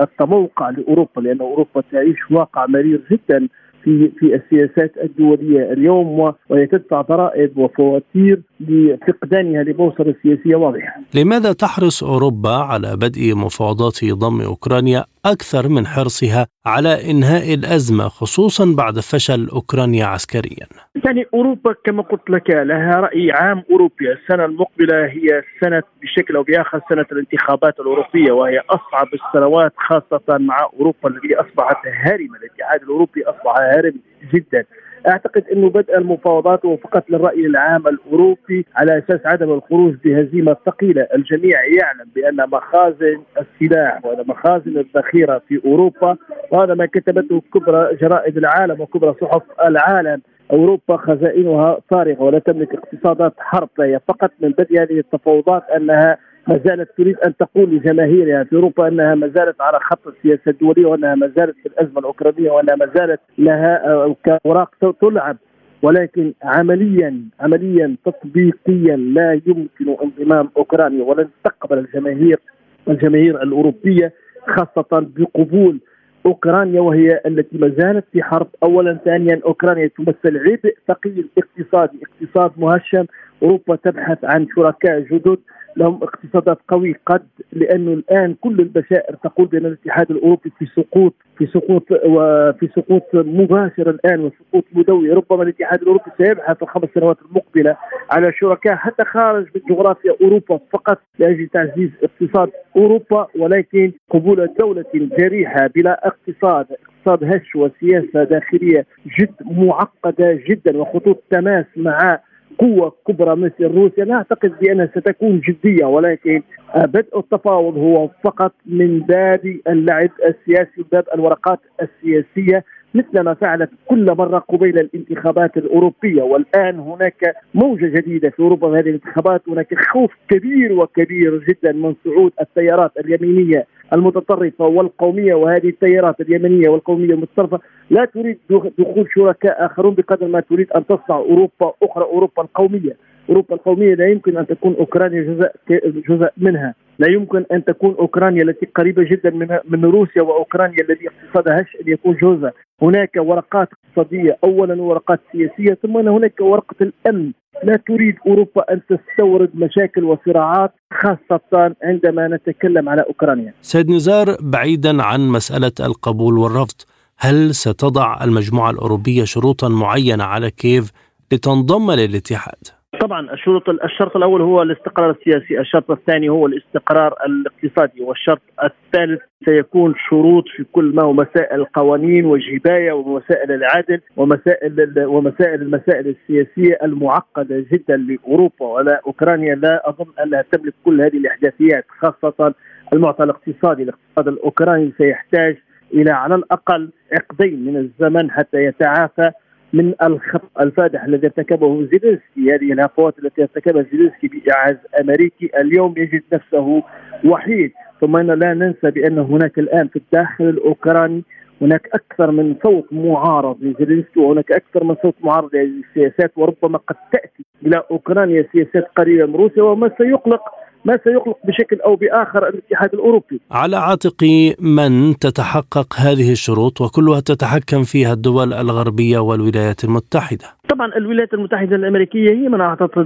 التموقع لأوروبا لأن أوروبا تعيش واقع مرير جدا في في السياسات الدولية اليوم وهي تدفع ضرائب وفواتير لفقدانها لبوصله سياسية واضحة. لماذا تحرص أوروبا على بدء مفاوضات ضم أوكرانيا أكثر من حرصها على إنهاء الأزمة خصوصا بعد فشل أوكرانيا عسكريا؟ يعني أوروبا كما قلت لك لها رأي عام أوروبي، السنة المقبلة هي سنة بشكل أو بآخر سنة الانتخابات الأوروبية وهي أصعب السنوات خاصة مع أوروبا التي أصبحت هارمة، الاتحاد الأوروبي أصبح هارم جدا. أعتقد إنه بدء المفاوضات هو فقط للرأي العام الأوروبي على أساس عدم الخروج بهزيمة ثقيله، الجميع يعلم بأن مخازن السلاح ومخازن الذخيرة في أوروبا وهذا ما كتبته كبرى جرائد العالم وكبرى صحف العالم. أوروبا خزائنها فارغة ولا تملك اقتصادات حرب فهي فقط من بدء هذه التفاوضات أنها ما زالت تريد أن تقول لجماهيرها في أوروبا أنها ما زالت على خط السياسة الدولية وأنها ما زالت في الأزمة الأوكرانية وأنها ما زالت لها اوراق تلعب. ولكن عمليا عمليا تطبيقيا لا يمكن انضمام أوكرانيا ولن تقبل الجماهير الجماهير الأوروبية خاصة بقبول أوكرانيا وهي التي ما زالت في حرب. اولا ثانيا أوكرانيا تمثل عبء ثقيل اقتصادي اقتصاد مهشم. أوروبا تبحث عن شركاء جدد لهم اقتصادات قوي قد لأنه الآن كل البشائر تقول بأن الاتحاد الأوروبي في سقوط في سقوط وفي سقوط مباشر الآن وسقوط مدوي. ربما الاتحاد الأوروبي سيبحث في الخمس سنوات المقبلة على شركاء حتى خارج من جغرافيا أوروبا فقط لأجل تعزيز اقتصاد أوروبا ولكن قبول دوله جريحه بلا اقتصاد. اقتصاد هش وسياسة داخلية جد معقدة جدا وخطوط تماس مع قوة كبرى مثل روسيا. لا أعتقد بأنها ستكون جدية ولكن بدء التفاوض هو فقط من باب اللعب السياسي باب الورقات السياسية مثل ما فعلت كل مرة قبيل الانتخابات الأوروبية. والآن هناك موجة جديدة في أوروبا هذه الانتخابات. هناك خوف كبير وكبير جدا من صعود التيارات اليمينية المتطرفة والقومية وهذه التيارات اليمنية والقومية المتطرفة لا تريد دخول شركاء آخرون بقدر ما تريد أن تصنع أوروبا أخرى أوروبا القومية. أوروبا القومية لا يمكن أن تكون أوكرانيا جزء جزء منها، لا يمكن أن تكون أوكرانيا التي قريبة جدا من من روسيا وأوكرانيا الذي اقتصادها هش أن يكون جزء، هناك ورقات اقتصادية اولا ورقات سياسية ثم هناك ورقة الأمن، لا تريد أوروبا أن تستورد مشاكل وصراعات خاصة عندما نتكلم على أوكرانيا. سيد نزار بعيدا عن مسألة القبول والرفض، هل ستضع المجموعة الأوروبية شروطا معينة على كييف لتنضم للاتحاد؟ طبعا الشروط الشرط الأول هو الاستقرار السياسي، الشرط الثاني هو الاستقرار الاقتصادي، والشرط الثالث سيكون شروط في كل ما هو مسائل القوانين والجبايه ومسائل العدل ومسائل ومسائل المسائل السياسية المعقدة جدا لأوروبا ولا أوكرانيا. لا أظن أنها تملك كل هذه الأحداثيات خاصة المعطى الاقتصادي، الاقتصاد الأوكراني سيحتاج إلى على الأقل عقدين من الزمن حتى يتعافى من الخطا الفادح الذي ارتكبه زيلينسكي. هذه الهفوات التي ارتكبها زيلينسكي باعاز أمريكي. اليوم يجد نفسه وحيد. ثم لا ننسى بأن هناك الآن في الداخل الأوكراني هناك أكثر من صوت معارض لزيلينسكي وهناك أكثر من صوت معارض لهذه السياسات وربما قد تأتي إلى أوكرانيا سياسات قريبة من روسيا وما سيقلق ما سيخلق بشكل أو بآخر الاتحاد الأوروبي. على عاتق من تتحقق هذه الشروط وكلها تتحكم فيها الدول الغربية والولايات المتحدة. طبعا الولايات المتحدة الأمريكية هي من اعطت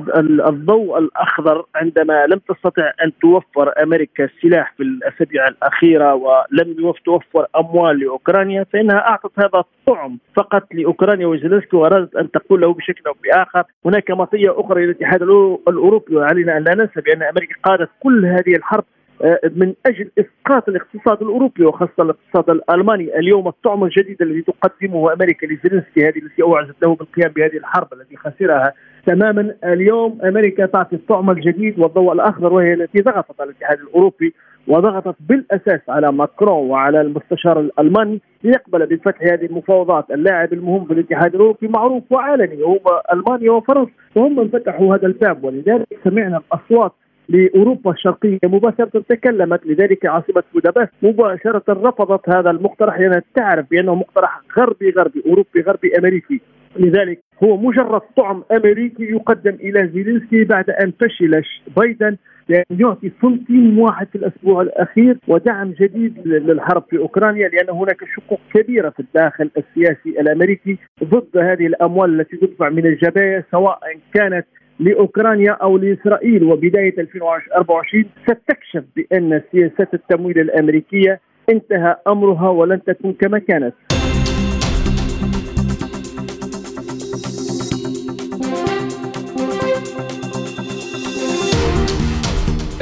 الضوء الأخضر عندما لم تستطع أن توفر أمريكا السلاح في الأسابيع الأخيرة ولم توفر أموال لأوكرانيا فإنها أعطت هذا الطعم فقط لأوكرانيا وزيلنسكي وأرادت أن تقول له بشكل أو بآخر هناك مطية أخرى للاتحاد الأوروبي وعلينا أن لا ننسى بأن أمريكا قادت كل هذه الحرب آه، من أجل إسقاط الاقتصاد الأوروبي وخاصة الاقتصاد الألماني، اليوم الطعم الجديد الذي تقدمه أمريكا لزيلنسكي هذه التي أوعزت له بالقيام بهذه الحرب التي خسرها تماما. اليوم أمريكا تعطي الطعم الجديد والضوء الأخضر وهي التي ضغطت على الاتحاد الأوروبي وضغطت بالأساس على ماكرون وعلى المستشار الألماني ليقبل بفتح هذه المفاوضات، اللاعب المهم في الاتحاد الأوروبي معروف وعلني هو ألمانيا وفرنسا وهم من فتحوا هذا الباب. ولذلك سمعنا الأصوات لأوروبا الشرقية مباشرة تكلمت لذلك عاصمة بودابست مباشرة رفضت هذا المقترح لأنها تعرف بأنه مقترح غربي غربي أوروبي غربي أمريكي. لذلك هو مجرد طعم أمريكي يقدم إلى زيلينسكي بعد أن فشل بايدن بان يعطي سنتيم واحد في الأسبوع الأخير ودعم جديد للحرب في أوكرانيا لأن هناك شقوق كبيرة في الداخل السياسي الأمريكي ضد هذه الأموال التي تدفع من الجبايه سواء كانت لأوكرانيا أو لإسرائيل وبداية 2024 ستكشف بأن سياسات التمويل الأمريكية انتهى أمرها ولن تكون كما كانت.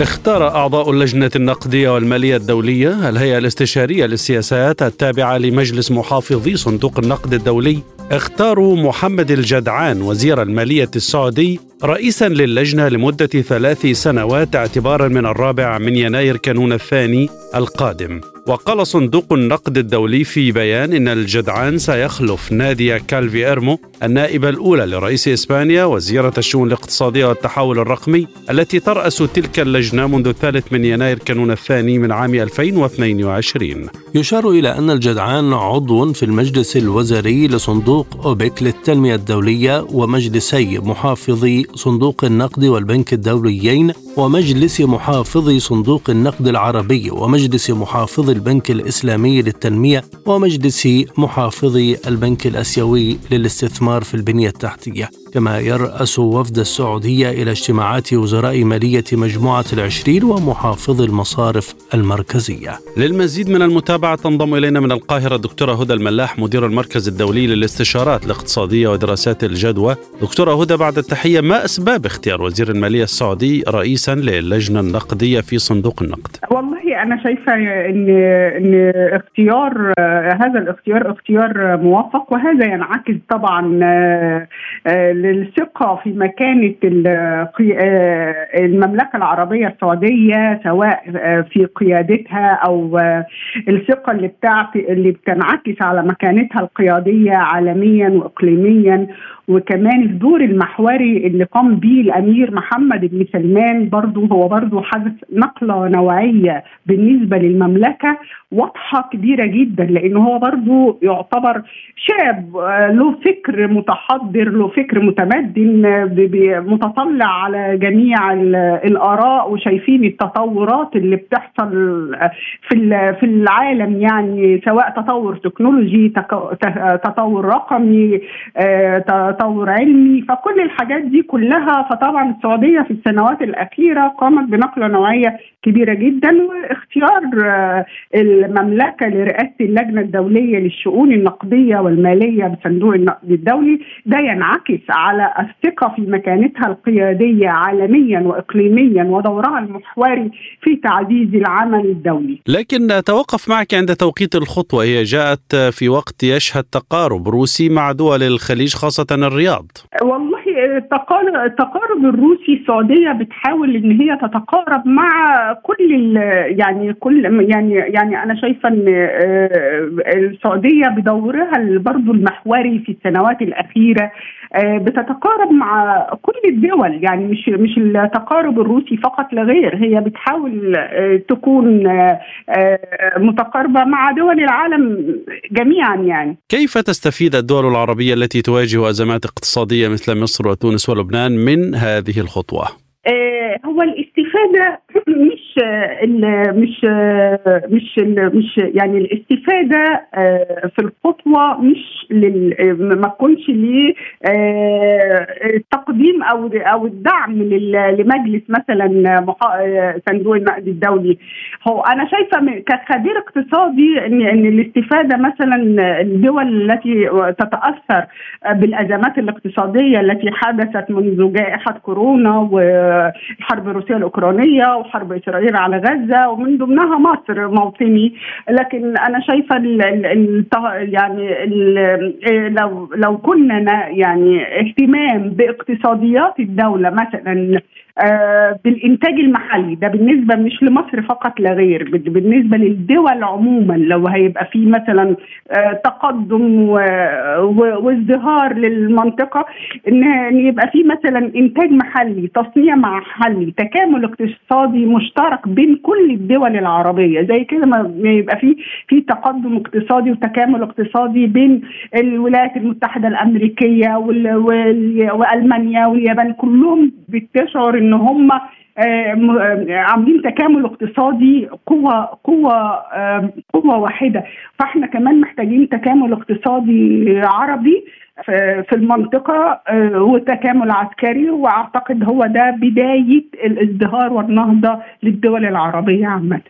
اختار أعضاء اللجنة النقدية والمالية الدولية الهيئة الاستشارية للسياسات التابعة لمجلس محافظي صندوق النقد الدولي اختاروا محمد الجدعان وزير المالية السعودي رئيسا للجنة لمدة ثلاث سنوات اعتبارا من الرابع من يناير كانون الثاني القادم. وقال صندوق النقد الدولي في بيان إن الجدعان سيخلف ناديا كالفينو النائبة الأولى لرئيس إسبانيا وزيرة الشؤون الاقتصادية والتحول الرقمي التي ترأس تلك اللجنة منذ الثالث من يناير كانون الثاني من عام 2022 يشار إلى أن الجدعان عضو في المجلس الوزاري لصندوق أوبك للتنمية الدولية ومجلسي محافظي صندوق النقد والبنك الدوليين ومجلس محافظي صندوق النقد العربي ومجلس محافظي البنك الإسلامي للتنمية ومجلس محافظي البنك الأسيوي للاستثمار في البنية التحتية. كما يرأس وفد السعودية إلى اجتماعات وزراء مالية مجموعة العشرين ومحافظ المصارف المركزية. للمزيد من المتابعة تنضم إلينا من القاهرة الدكتورة هدى الملاح مدير المركز الدولي للاستشارات الاقتصادية ودراسات الجدوى. دكتورة هدى بعد التحية ما أسباب اختيار وزير المالية السعودي رئيسا للجنة النقدية في صندوق النقد؟ والله أنا شايفة أن أن اختيار هذا الاختيار اختيار موفق وهذا ينعكس طبعا للثقة في مكانة المملكة العربية السعودية سواء في قيادتها أو الثقة اللي بتعطي اللي بتنعكس على مكانتها القيادية عالميا واقليميا. وكمان الدور المحوري اللي قام به الأمير محمد بن سلمان برضه هو برضه حدث نقلة نوعية بالنسبة للمملكة واضحة كبيرة جدا لأنه هو برضه يعتبر شاب له فكر متحضر له فكر متمدن متطلع على جميع الآراء وشايفين التطورات اللي بتحصل في في العالم يعني سواء تطور تكنولوجي تطور رقمي تطور علمي فكل الحاجات دي كلها فطبعا السعودية في السنوات الأخيرة قامت بنقلة نوعية كبيرة جدا واختيار المملكة لرئاسة اللجنة الدولية للشؤون النقدية والمالية بصندوق النقد الدولي ده ينعكس على الثقة في مكانتها القيادية عالميا واقليميا ودورها المحوري في تعزيز العمل الدولي. لكن اتوقف معك عند توقيت الخطوة هي جاءت في وقت يشهد تقارب روسي مع دول الخليج خاصة الرياض. والله التقارب الروسي السعودية بتحاول إن هي تتقارب مع كل يعني كل يعني يعني أنا شايفة إن السعودية بدورها برضه المحوري في السنوات الأخيرة بتتقارب مع كل الدول يعني مش مش التقارب الروسي فقط لا غير هي بتحاول تكون متقاربة مع دول العالم جميعا يعني كيف تستفيد الدول العربية التي تواجه أزمات اقتصادية مثل مصر وتونس ولبنان من هذه الخطوة؟ آه، هو الاستفادة مش مش مش مش يعني الاستفادة آه، في الخطوة مش ما تكونش لتقديم أو أو الدعم لمجلس مثلا صندوق النقد الدولي. هو أنا شايفة كخبير اقتصادي ان إن الاستفادة مثلا الدول التي تتأثر بالأزمات الاقتصادية التي حدثت منذ جائحة كورونا و الحرب الروسيه الأوكرانية وحرب إسرائيل على غزة ومن ضمنها مصر موطني. لكن أنا شايفة ال ال يعني ال لو لو كنا يعني اهتمام باقتصاديات الدولة مثلا بالإنتاج المحلي. ده بالنسبة مش لمصر فقط لا غير. بالنسبة للدول عموما لو هيبقى في مثلا آه، تقدم وازدهار للمنطقة إن يبقى في مثلا إنتاج محلي تصنيع محلي تكامل اقتصادي مشترك بين كل الدول العربية. زي كده ما يبقى في في تقدم اقتصادي وتكامل اقتصادي بين الولايات المتحدة الأمريكية وألمانيا واليابان. كلهم بتشعر إن هم آه، آه، عاملين تكامل اقتصادي قوة قوة قوة واحدة. فإحنا كمان محتاجين تكامل اقتصادي عربي في المنطقة آه، وتكامل عسكري. وأعتقد هو ده بداية الازدهار والنهضة للدول العربية عامة.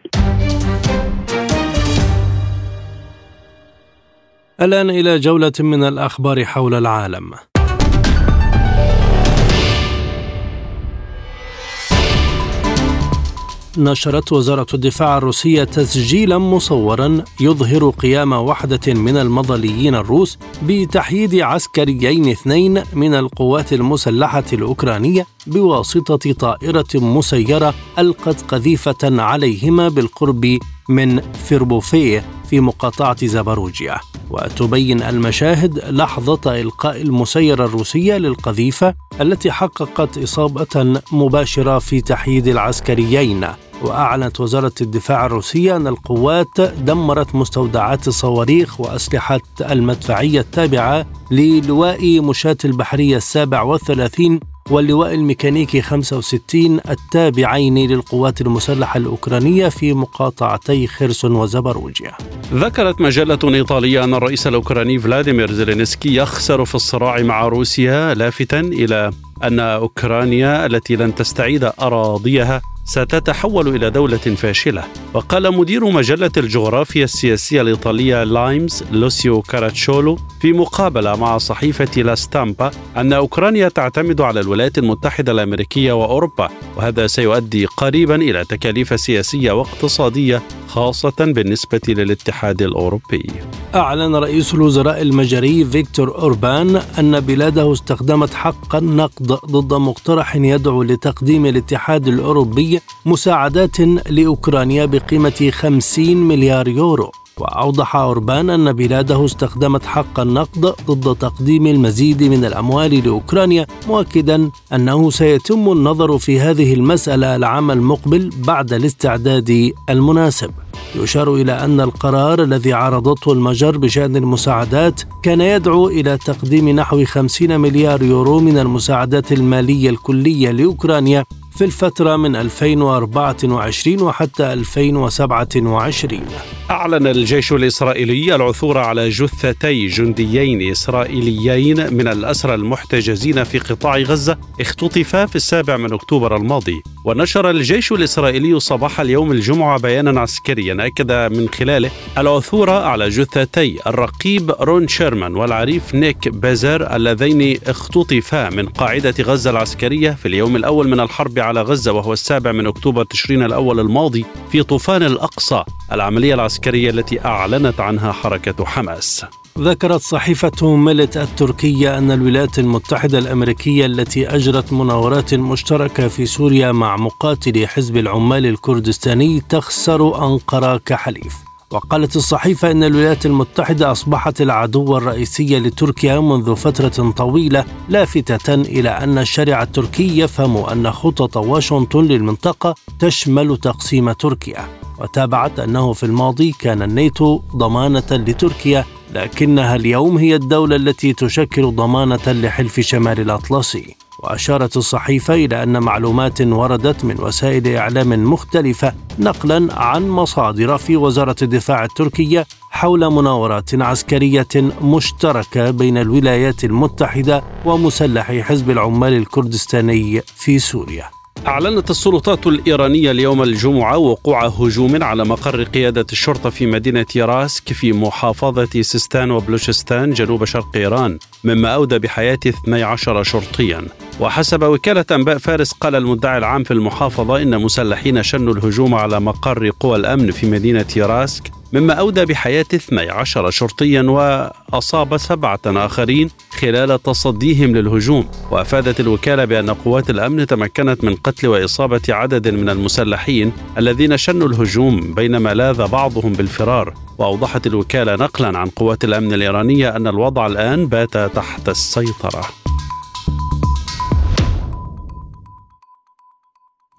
الآن إلى جولة من الأخبار حول العالم. نشرت وزارة الدفاع الروسية تسجيلا مصورا يظهر قيام وحدة من المظليين الروس بتحييد عسكريين اثنين من القوات المسلحة الأوكرانية بواسطة طائرة مسيرة ألقت قذيفة عليهما بالقرب من فيربوفيه في مقاطعة زاباروجيا. وتبين المشاهد لحظة إلقاء المسيرة الروسية للقذيفة التي حققت إصابة مباشرة في تحييد العسكريين. وأعلنت وزارة الدفاع الروسية أن القوات دمرت مستودعات الصواريخ وأسلحة المدفعية التابعة للواء مشاة البحرية السابع والثلاثين واللواء الميكانيكي 65 التابعين للقوات المسلحة الأوكرانية في مقاطعتي خرسون وزبروجيا ذكرت مجلة إيطالية أن الرئيس الأوكراني فلاديمير زيلينسكي يخسر في الصراع مع روسيا لافتا إلى أن أوكرانيا التي لن تستعيد أراضيها ستتحول إلى دولة فاشلة. وقال مدير مجلة الجغرافيا السياسية الإيطالية لايمز لوسيو كاراتشولو في مقابلة مع صحيفة لا ستامبا أن أوكرانيا تعتمد على الولايات المتحدة الأمريكية وأوروبا وهذا سيؤدي قريبا إلى تكاليف سياسية واقتصادية خاصة بالنسبة للاتحاد الأوروبي. أعلن رئيس الوزراء المجري فيكتور أوربان أن بلاده استخدمت حق النقد ضد مقترح يدعو لتقديم الاتحاد الأوروبي مساعدات لأوكرانيا بقيمة 50 مليار يورو. وأوضح أوربان أن بلاده استخدمت حق النقد ضد تقديم المزيد من الأموال لأوكرانيا مؤكدا أنه سيتم النظر في هذه المسألة العام المقبل بعد الاستعداد المناسب. يشار إلى أن القرار الذي عرضته المجر بشأن المساعدات كان يدعو إلى تقديم نحو 50 مليار يورو من المساعدات المالية الكلية لأوكرانيا في الفترة من 2024 وحتى 2027 أعلن الجيش الإسرائيلي العثور على جثتي جنديين إسرائيليين من الأسرى المحتجزين في قطاع غزة اختطفا في السابع من أكتوبر الماضي. ونشر الجيش الإسرائيلي صباح اليوم الجمعة بيانا عسكريا أكد من خلاله العثور على جثتي الرقيب رون شيرمان والعريف نيك بيزر اللذين اختطفا من قاعدة غزة العسكرية في اليوم الأول من الحرب على غزة وهو السابع من أكتوبر تشرين الأول الماضي في طوفان الأقصى العملية العسكرية التي أعلنت عنها حركة حماس. ذكرت صحيفة ميلييت التركية أن الولايات المتحدة الأمريكية التي أجرت مناورات مشتركة في سوريا مع مقاتلي حزب العمال الكردستاني تخسر أنقرة كحليف. وقالت الصحيفة أن الولايات المتحدة أصبحت العدو الرئيسي لتركيا منذ فترة طويلة لافتة إلى أن الشارع التركي يفهم أن خطط واشنطن للمنطقة تشمل تقسيم تركيا وتابعت أنه في الماضي كان الناتو ضمانة لتركيا لكنها اليوم هي الدولة التي تشكل ضمانة لحلف شمال الأطلسي. وأشارت الصحيفة إلى أن معلومات وردت من وسائل إعلام مختلفة نقلا عن مصادر في وزارة الدفاع التركية حول مناورات عسكرية مشتركة بين الولايات المتحدة ومسلحي حزب العمال الكردستاني في سوريا. أعلنت السلطات الإيرانية اليوم الجمعة وقوع هجوم على مقر قيادة الشرطة في مدينة راسك في محافظة سيستان وبلوشستان جنوب شرق إيران مما أودى بحياة 12 شرطيا وحسب وكالة أنباء فارس قال المدعي العام في المحافظة إن مسلحين شنوا الهجوم على مقر قوى الأمن في مدينة راسك مما أودى بحياة 12 شرطيا وأصاب سبعة آخرين خلال تصديهم للهجوم. وأفادت الوكالة بأن قوات الأمن تمكنت من قتل وإصابة عدد من المسلحين الذين شنوا الهجوم بينما لاذ بعضهم بالفرار. وأوضحت الوكالة نقلا عن قوات الأمن الإيرانية أن الوضع الآن بات تحت السيطرة.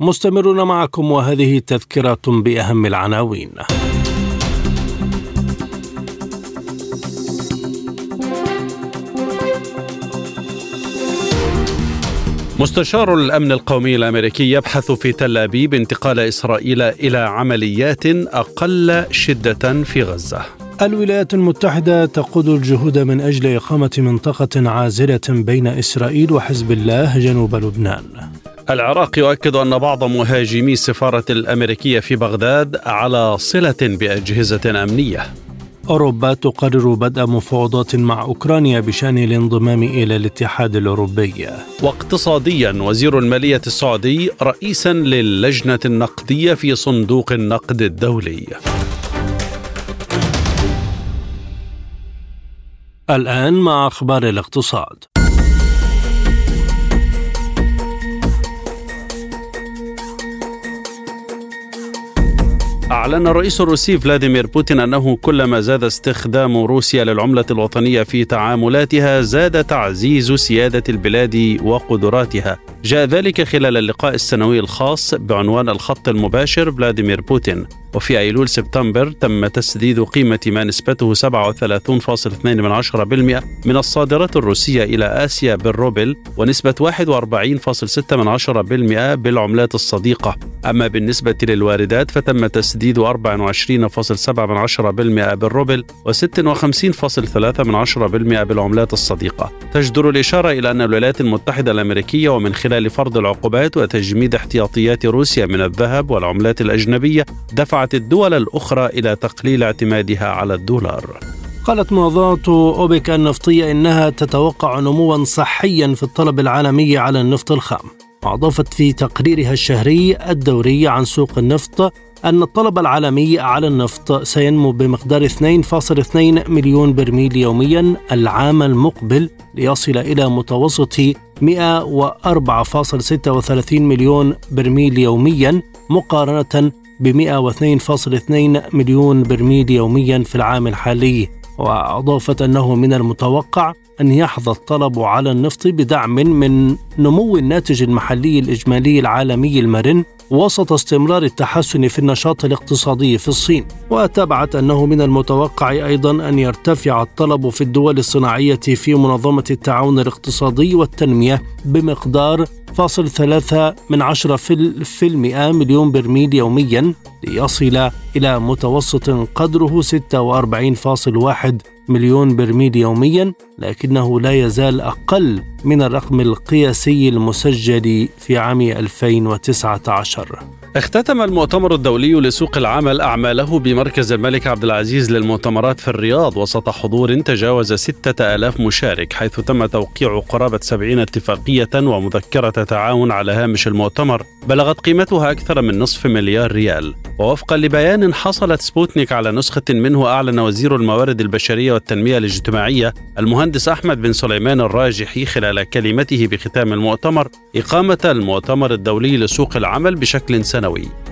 مستمرون معكم وهذه تذكرة بأهم العناوين مستشار الأمن القومي الأمريكي يبحث في تل أبيب انتقال إسرائيل إلى عمليات أقل شدة في غزة. الولايات المتحدة تقود الجهود من أجل إقامة منطقة عازلة بين إسرائيل وحزب الله جنوب لبنان. العراق يؤكد أن بعض مهاجمي السفارة الأمريكية في بغداد على صلة بأجهزة أمنية. أوروبا تقرر بدء مفاوضات مع أوكرانيا بشأن الانضمام إلى الاتحاد الأوروبي. واقتصاديا وزير المالية السعودي رئيسا للجنة النقدية في صندوق النقد الدولي. الآن مع أخبار الاقتصاد. أعلن الرئيس الروسي فلاديمير بوتين أنه كلما زاد استخدام روسيا للعملة الوطنية في تعاملاتها زاد تعزيز سيادة البلاد وقدراتها. جاء ذلك خلال اللقاء السنوي الخاص بعنوان الخط المباشر فلاديمير بوتين. وفي أيلول سبتمبر تم تسديد قيمة ما نسبته 37.2% من الصادرات الروسية إلى آسيا بالروبل ونسبة 41.6% بالعملات الصديقة. أما بالنسبة للواردات فتم تسديد 24.7% بالروبل و56.3% بالعملات الصديقة. تجدر الإشارة إلى أن الولايات المتحدة الأمريكية ومن خلال فرض العقوبات وتجميد احتياطيات روسيا من الذهب والعملات الأجنبية دفعت الدول الأخرى إلى تقليل اعتمادها على الدولار. قالت منظمة أوبك النفطية إنها تتوقع نموا صحيا في الطلب العالمي على النفط الخام. وأضافت في تقريرها الشهري الدوري عن سوق النفط أن الطلب العالمي على النفط سينمو بمقدار 2.2 مليون برميل يوميا العام المقبل ليصل إلى متوسط 104.36 مليون برميل يوميا مقارنة ب 102.2 مليون برميل يوميا في العام الحالي. وأضافت أنه من المتوقع أن يحظى الطلب على النفط بدعم من نمو الناتج المحلي الإجمالي العالمي المرن وسط استمرار التحسن في النشاط الاقتصادي في الصين وتابعت أنه من المتوقع أيضا أن يرتفع الطلب في الدول الصناعية في منظمة التعاون الاقتصادي والتنمية بمقدار فاصل ثلاثة من عشرة في المئة مليون برميل يوميا ليصل إلى متوسط قدره 46.1 مليون برميل يوميا لكنه لا يزال أقل من الرقم القياسي المسجل في عام 2019 اختتم المؤتمر الدولي لسوق العمل أعماله بمركز الملك عبد العزيز للمؤتمرات في الرياض وسط حضور تجاوز ستة آلاف مشارك حيث تم توقيع قرابة سبعين اتفاقية ومذكرة تعاون على هامش المؤتمر بلغت قيمتها أكثر من نصف مليار ريال. ووفقا لبيان حصلت سبوتنيك على نسخة منه أعلن وزير الموارد البشرية والتنمية الاجتماعية المهندس أحمد بن سليمان الراجحي خلال كلمته بختام المؤتمر إقامة المؤتمر الدولي لسوق العمل بشكل سنوي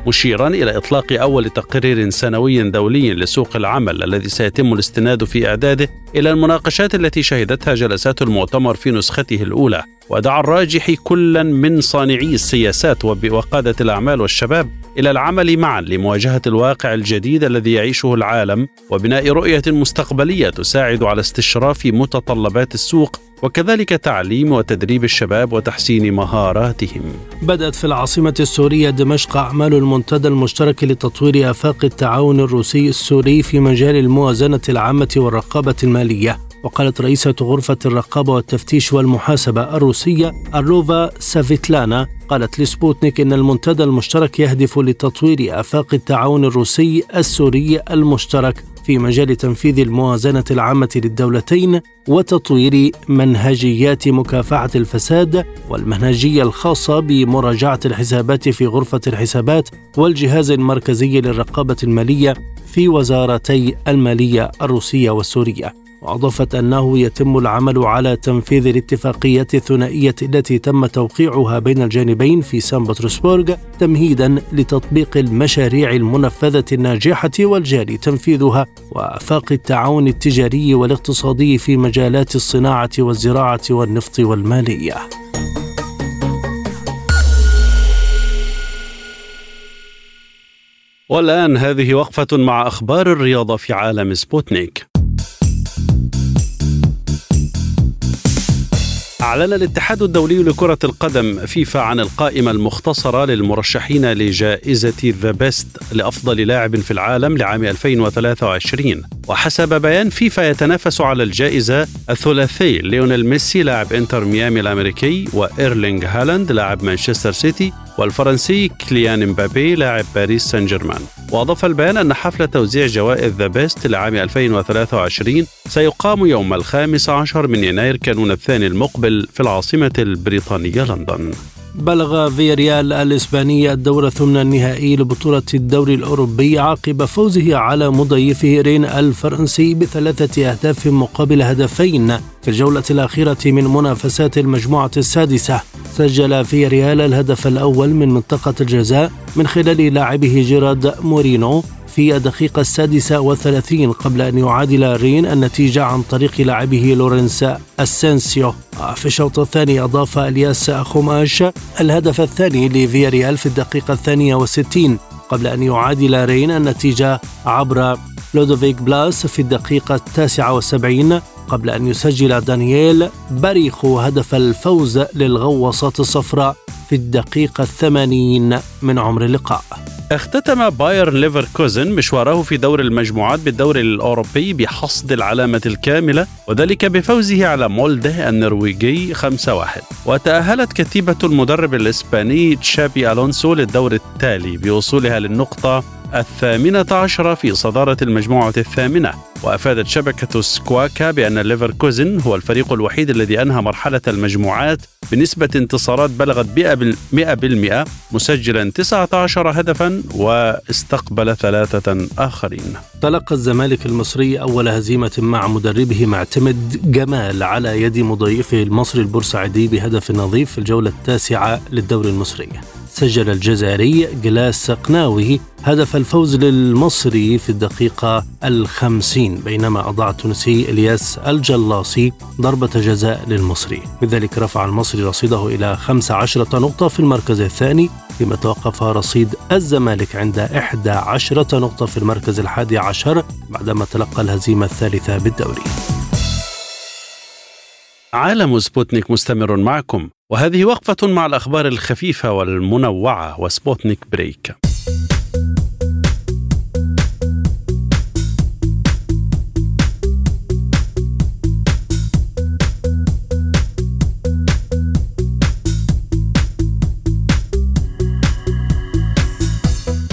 مشيرا إلى إطلاق أول تقرير سنوي دولي لسوق العمل الذي سيتم الاستناد في إعداده إلى المناقشات التي شهدتها جلسات المؤتمر في نسخته الأولى. ودعا الراجحي كلا من صانعي السياسات وقادة الأعمال والشباب إلى العمل معا لمواجهة الواقع الجديد الذي يعيشه العالم وبناء رؤية مستقبلية تساعد على استشراف متطلبات السوق وكذلك تعليم وتدريب الشباب وتحسين مهاراتهم. بدأت في العاصمة السورية دمشق أعمال المنتدى المشترك لتطوير آفاق التعاون الروسي السوري في مجال الموازنة العامة والرقابة المالية. وقالت رئيسة غرفة الرقابة والتفتيش والمحاسبة الروسية أروفا سافيتلانا قالت لسبوتنيك إن المنتدى المشترك يهدف لتطوير آفاق التعاون الروسي السوري المشترك في مجال تنفيذ الموازنة العامة للدولتين وتطوير منهجيات مكافحة الفساد والمنهجية الخاصة بمراجعة الحسابات في غرفة الحسابات والجهاز المركزي للرقابة المالية في وزارتي المالية الروسية والسورية. وأضافت أنه يتم العمل على تنفيذ الاتفاقية الثنائية التي تم توقيعها بين الجانبين في سان بطرسبورغ تمهيدا لتطبيق المشاريع المنفذة الناجحة والجاري تنفيذها وآفاق التعاون التجاري والاقتصادي في مجالات الصناعة والزراعة والنفط والمالية. والآن هذه وقفة مع أخبار الرياضة في عالم سبوتنيك. أعلن الاتحاد الدولي لكرة القدم فيفا عن القائمة المختصرة للمرشحين لجائزة ذا بيست لأفضل لاعب في العالم لعام 2023 وحسب بيان فيفا يتنافس على الجائزة الثلاثي ليونيل ميسي لاعب إنتر ميامي الأمريكي وإيرلينغ هالاند لاعب مانشستر سيتي والفرنسي كيليان مبابي لاعب باريس سان جيرمان. وأضاف البيان أن حفل توزيع جوائز ذا بيست لعام 2023 سيقام يوم الخامس عشر من يناير كانون الثاني المقبل في العاصمة البريطانية لندن. بلغ فياريال الإسباني الدور الثمن النهائي لبطولة الدوري الأوروبي عقب فوزه على مضيفه رين الفرنسي بثلاثة أهداف مقابل هدفين في الجولة الأخيرة من منافسات المجموعة السادسة. سجل فياريال الهدف الأول من منطقة الجزاء من خلال لاعبه جيراد مورينو في الدقيقة السادسة والثلاثين قبل أن يعادل رين النتيجة عن طريق لاعبه لورنس أسنسيو في الشوط الثاني أضاف إلياس أخوماش الهدف الثاني لفياريال في الدقيقة الثانية والستين قبل أن يعادل رين النتيجة عبر لودوفيك بلاس في الدقيقة التاسعة والسبعين قبل أن يسجل دانييل باريخو هدف الفوز للغواصات الصفراء في الدقيقة الثمانين من عمر اللقاء. اختتم بايرن ليفركوزن مشواره في دور المجموعات بالدوري الأوروبي بحصد العلامة الكاملة وذلك بفوزه على مولده النرويجي 5-1 وتأهلت كتيبة المدرب الإسباني تشابي ألونسو للدور التالي بوصولها للنقطة الثامنة عشرة في صدارة المجموعة الثامنة. وأفادت شبكة سكواكا بأن ليفركوزن هو الفريق الوحيد الذي أنهى مرحلة المجموعات بنسبة انتصارات بلغت 100% مسجلا 19 هدفا واستقبل ثلاثة آخرين. تلقى الزمالك المصري أول هزيمة مع مدربه معتمد جمال على يد مضيفه المصري البورسعيدي بهدف نظيف في الجولة التاسعة للدوري المصري. سجل الجزائري جلاس قناوي هدف الفوز للمصري في الدقيقة الخمسين بينما أضاع التونسي إلياس الجلاصي ضربة جزاء للمصري. بذلك رفع المصري رصيده إلى 15 نقطة في المركز الثاني فيما توقف رصيد الزمالك عند 11 نقطة في المركز الحادي عشر بعدما تلقى الهزيمة الثالثة بالدوري. عالم سبوتنيك مستمر معكم وهذه وقفة مع الأخبار الخفيفة والمنوعة وسبوتنيك بريك.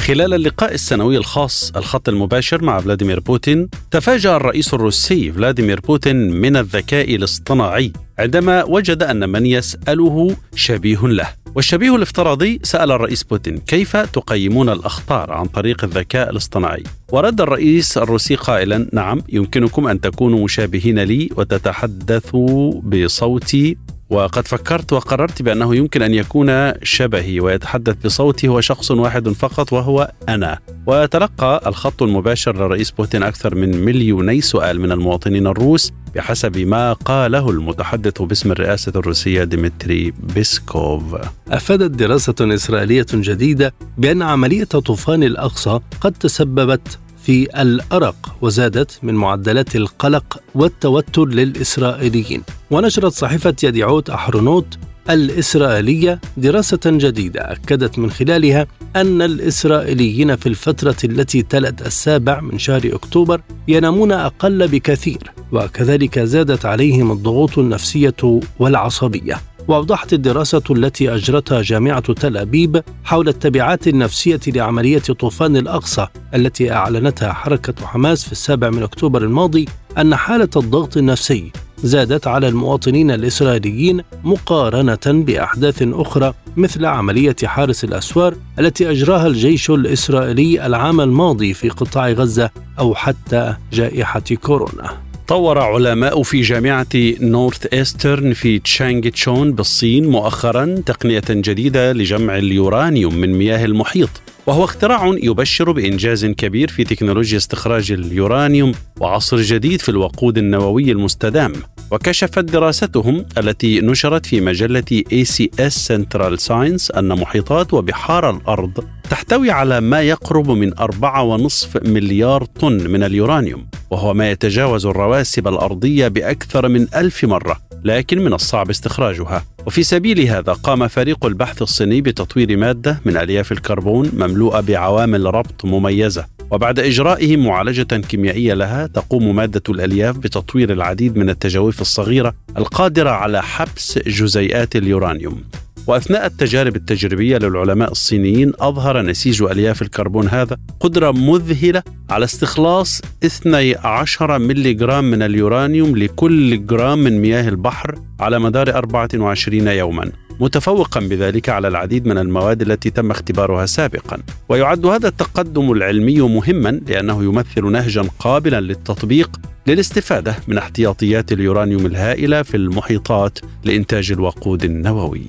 خلال اللقاء السنوي الخاص الخط المباشر مع فلاديمير بوتين تفاجأ الرئيس الروسي فلاديمير بوتين من الذكاء الاصطناعي عندما وجد أن من يسأله شبيه له. والشبيه الافتراضي سأل الرئيس بوتين كيف تقيمون الأخطار عن طريق الذكاء الاصطناعي؟ ورد الرئيس الروسي قائلا نعم يمكنكم أن تكونوا مشابهين لي وتتحدثوا بصوتي وقد فكرت وقررت بأنه يمكن أن يكون شبهي ويتحدث بصوتي هو شخص واحد فقط وهو أنا. وتلقى الخط المباشر للرئيس بوتين أكثر من مليوني سؤال من المواطنين الروس بحسب ما قاله المتحدث باسم الرئاسة الروسية ديمتري بيسكوف. أفادت دراسة إسرائيلية جديدة بأن عملية طوفان الأقصى قد تسببت في الأرق وزادت من معدلات القلق والتوتر للإسرائيليين. ونشرت صحيفة يديعوت أحرونوت الإسرائيلية دراسة جديدة أكدت من خلالها أن الإسرائيليين في الفترة التي تلت السابع من شهر أكتوبر ينامون أقل بكثير وكذلك زادت عليهم الضغوط النفسية والعصبية. وأوضحت الدراسة التي أجرتها جامعة تل أبيب حول التبعات النفسية لعملية طوفان الأقصى التي أعلنتها حركة حماس في السابع من أكتوبر الماضي أن حالة الضغط النفسي زادت على المواطنين الإسرائيليين مقارنة بأحداث أخرى مثل عملية حارس الأسوار التي أجراها الجيش الإسرائيلي العام الماضي في قطاع غزة أو حتى جائحة كورونا. طور علماء في جامعة نورث إيسترن في تشانغ تشون بالصين مؤخرا تقنية جديدة لجمع اليورانيوم من مياه المحيط. وهو اختراع يبشر بإنجاز كبير في تكنولوجيا استخراج اليورانيوم وعصر جديد في الوقود النووي المستدام. وكشفت دراستهم التي نشرت في مجلة ACS Central Science أن محيطات وبحار الأرض تحتوي على ما يقرب من 4.5 مليار طن من اليورانيوم وهو ما يتجاوز الرواسب الأرضية بأكثر من ألف مرة لكن من الصعب استخراجها. وفي سبيل هذا قام فريق البحث الصيني بتطوير مادة من ألياف الكربون مملوءة بعوامل ربط مميزة. وبعد إجرائه معالجة كيميائية لها تقوم مادة الألياف بتطوير العديد من التجاويف الصغيرة القادرة على حبس جزيئات اليورانيوم. وأثناء التجارب التجريبية للعلماء الصينيين أظهر نسيج ألياف الكربون هذا قدرة مذهلة على استخلاص 12 ملغرام من اليورانيوم لكل جرام من مياه البحر على مدار 24 يوما متفوقا بذلك على العديد من المواد التي تم اختبارها سابقا. ويعد هذا التقدم العلمي مهما لأنه يمثل نهجا قابلا للتطبيق للاستفادة من احتياطيات اليورانيوم الهائلة في المحيطات لإنتاج الوقود النووي.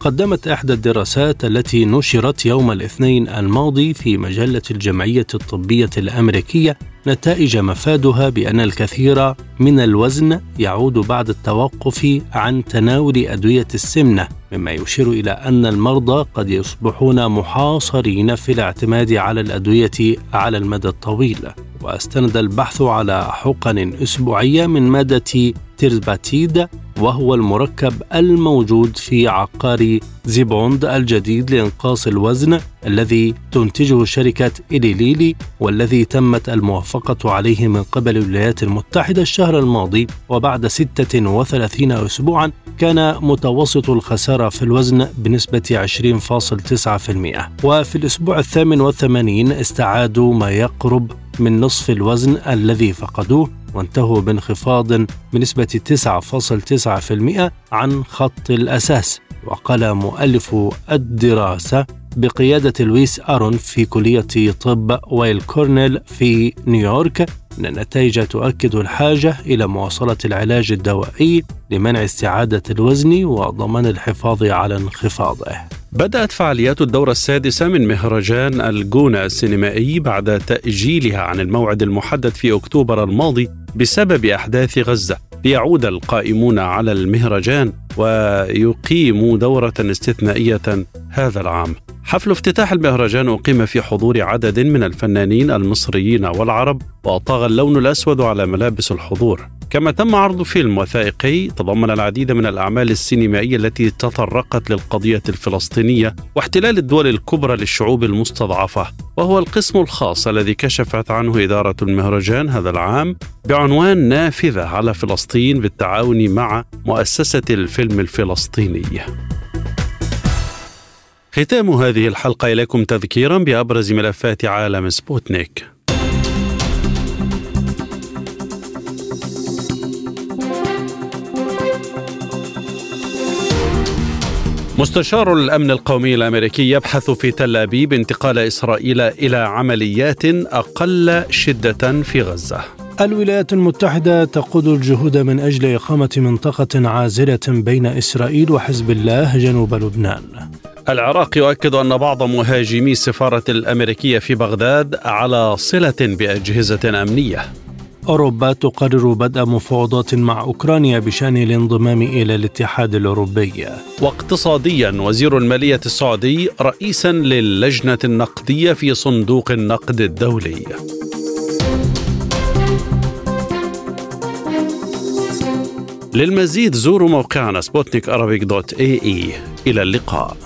قدمت إحدى الدراسات التي نشرت يوم الاثنين الماضي في مجلة الجمعية الطبية الأمريكية نتائج مفادها بأن الكثير من الوزن يعود بعد التوقف عن تناول أدوية السمنة مما يشير إلى أن المرضى قد يصبحون محاصرين في الاعتماد على الأدوية على المدى الطويل. واستند البحث على حقن أسبوعية من مادة تيرباتيد وهو المركب الموجود في عقار زيبوند الجديد لإنقاص الوزن الذي تنتجه شركة إليليلي والذي تمت الموافقة عليه من قبل الولايات المتحدة الشهر الماضي. وبعد 36 أسبوعا كان متوسط الخسارة في الوزن بنسبة 20.9% وفي الأسبوع الثامن والثمانين استعادوا ما يقرب من نصف الوزن الذي فقدوه. وانتهوا بانخفاض بنسبة 9.9% عن خط الأساس وقال مؤلف الدراسة بقيادة لويس أرون في كلية طب ويل كورنيل في نيويورك. أن النتائج تؤكد الحاجة إلى مواصلة العلاج الدوائي لمنع استعادة الوزن وضمان الحفاظ على انخفاضه. بدأت فعاليات الدورة السادسة من مهرجان الجونة السينمائي بعد تأجيلها عن الموعد المحدد في أكتوبر الماضي بسبب أحداث غزة. ليعود القائمون على المهرجان ويقيموا دورة استثنائية هذا العام. حفل افتتاح المهرجان أقيم في حضور عدد من الفنانين المصريين والعرب وطغى اللون الأسود على ملابس الحضور. كما تم عرض فيلم وثائقي تضمن العديد من الأعمال السينمائية التي تطرقت للقضية الفلسطينية واحتلال الدول الكبرى للشعوب المستضعفة. وهو القسم الخاص الذي كشفت عنه إدارة المهرجان هذا العام بعنوان نافذة على فلسطين بالتعاون مع مؤسسة الفيلم الفلسطيني. ختام هذه الحلقة إليكم تذكيرا بأبرز ملفات عالم سبوتنيك. مستشار الأمن القومي الأمريكي يبحث في تل أبيب انتقال إسرائيل إلى عمليات أقل شدة في غزة. الولايات المتحدة تقود الجهود من أجل إقامة منطقة عازلة بين إسرائيل وحزب الله جنوب لبنان. العراق يؤكد أن بعض مهاجمي السفارة الأمريكية في بغداد على صلة بأجهزة أمنية. أوروبا تقرر بدء مفاوضات مع أوكرانيا بشأن الانضمام إلى الاتحاد الأوروبي. واقتصاديا وزير المالية السعودي رئيسا للجنة النقدية في صندوق النقد الدولي. للمزيد زوروا موقعنا سبوتنيك إلى اللقاء.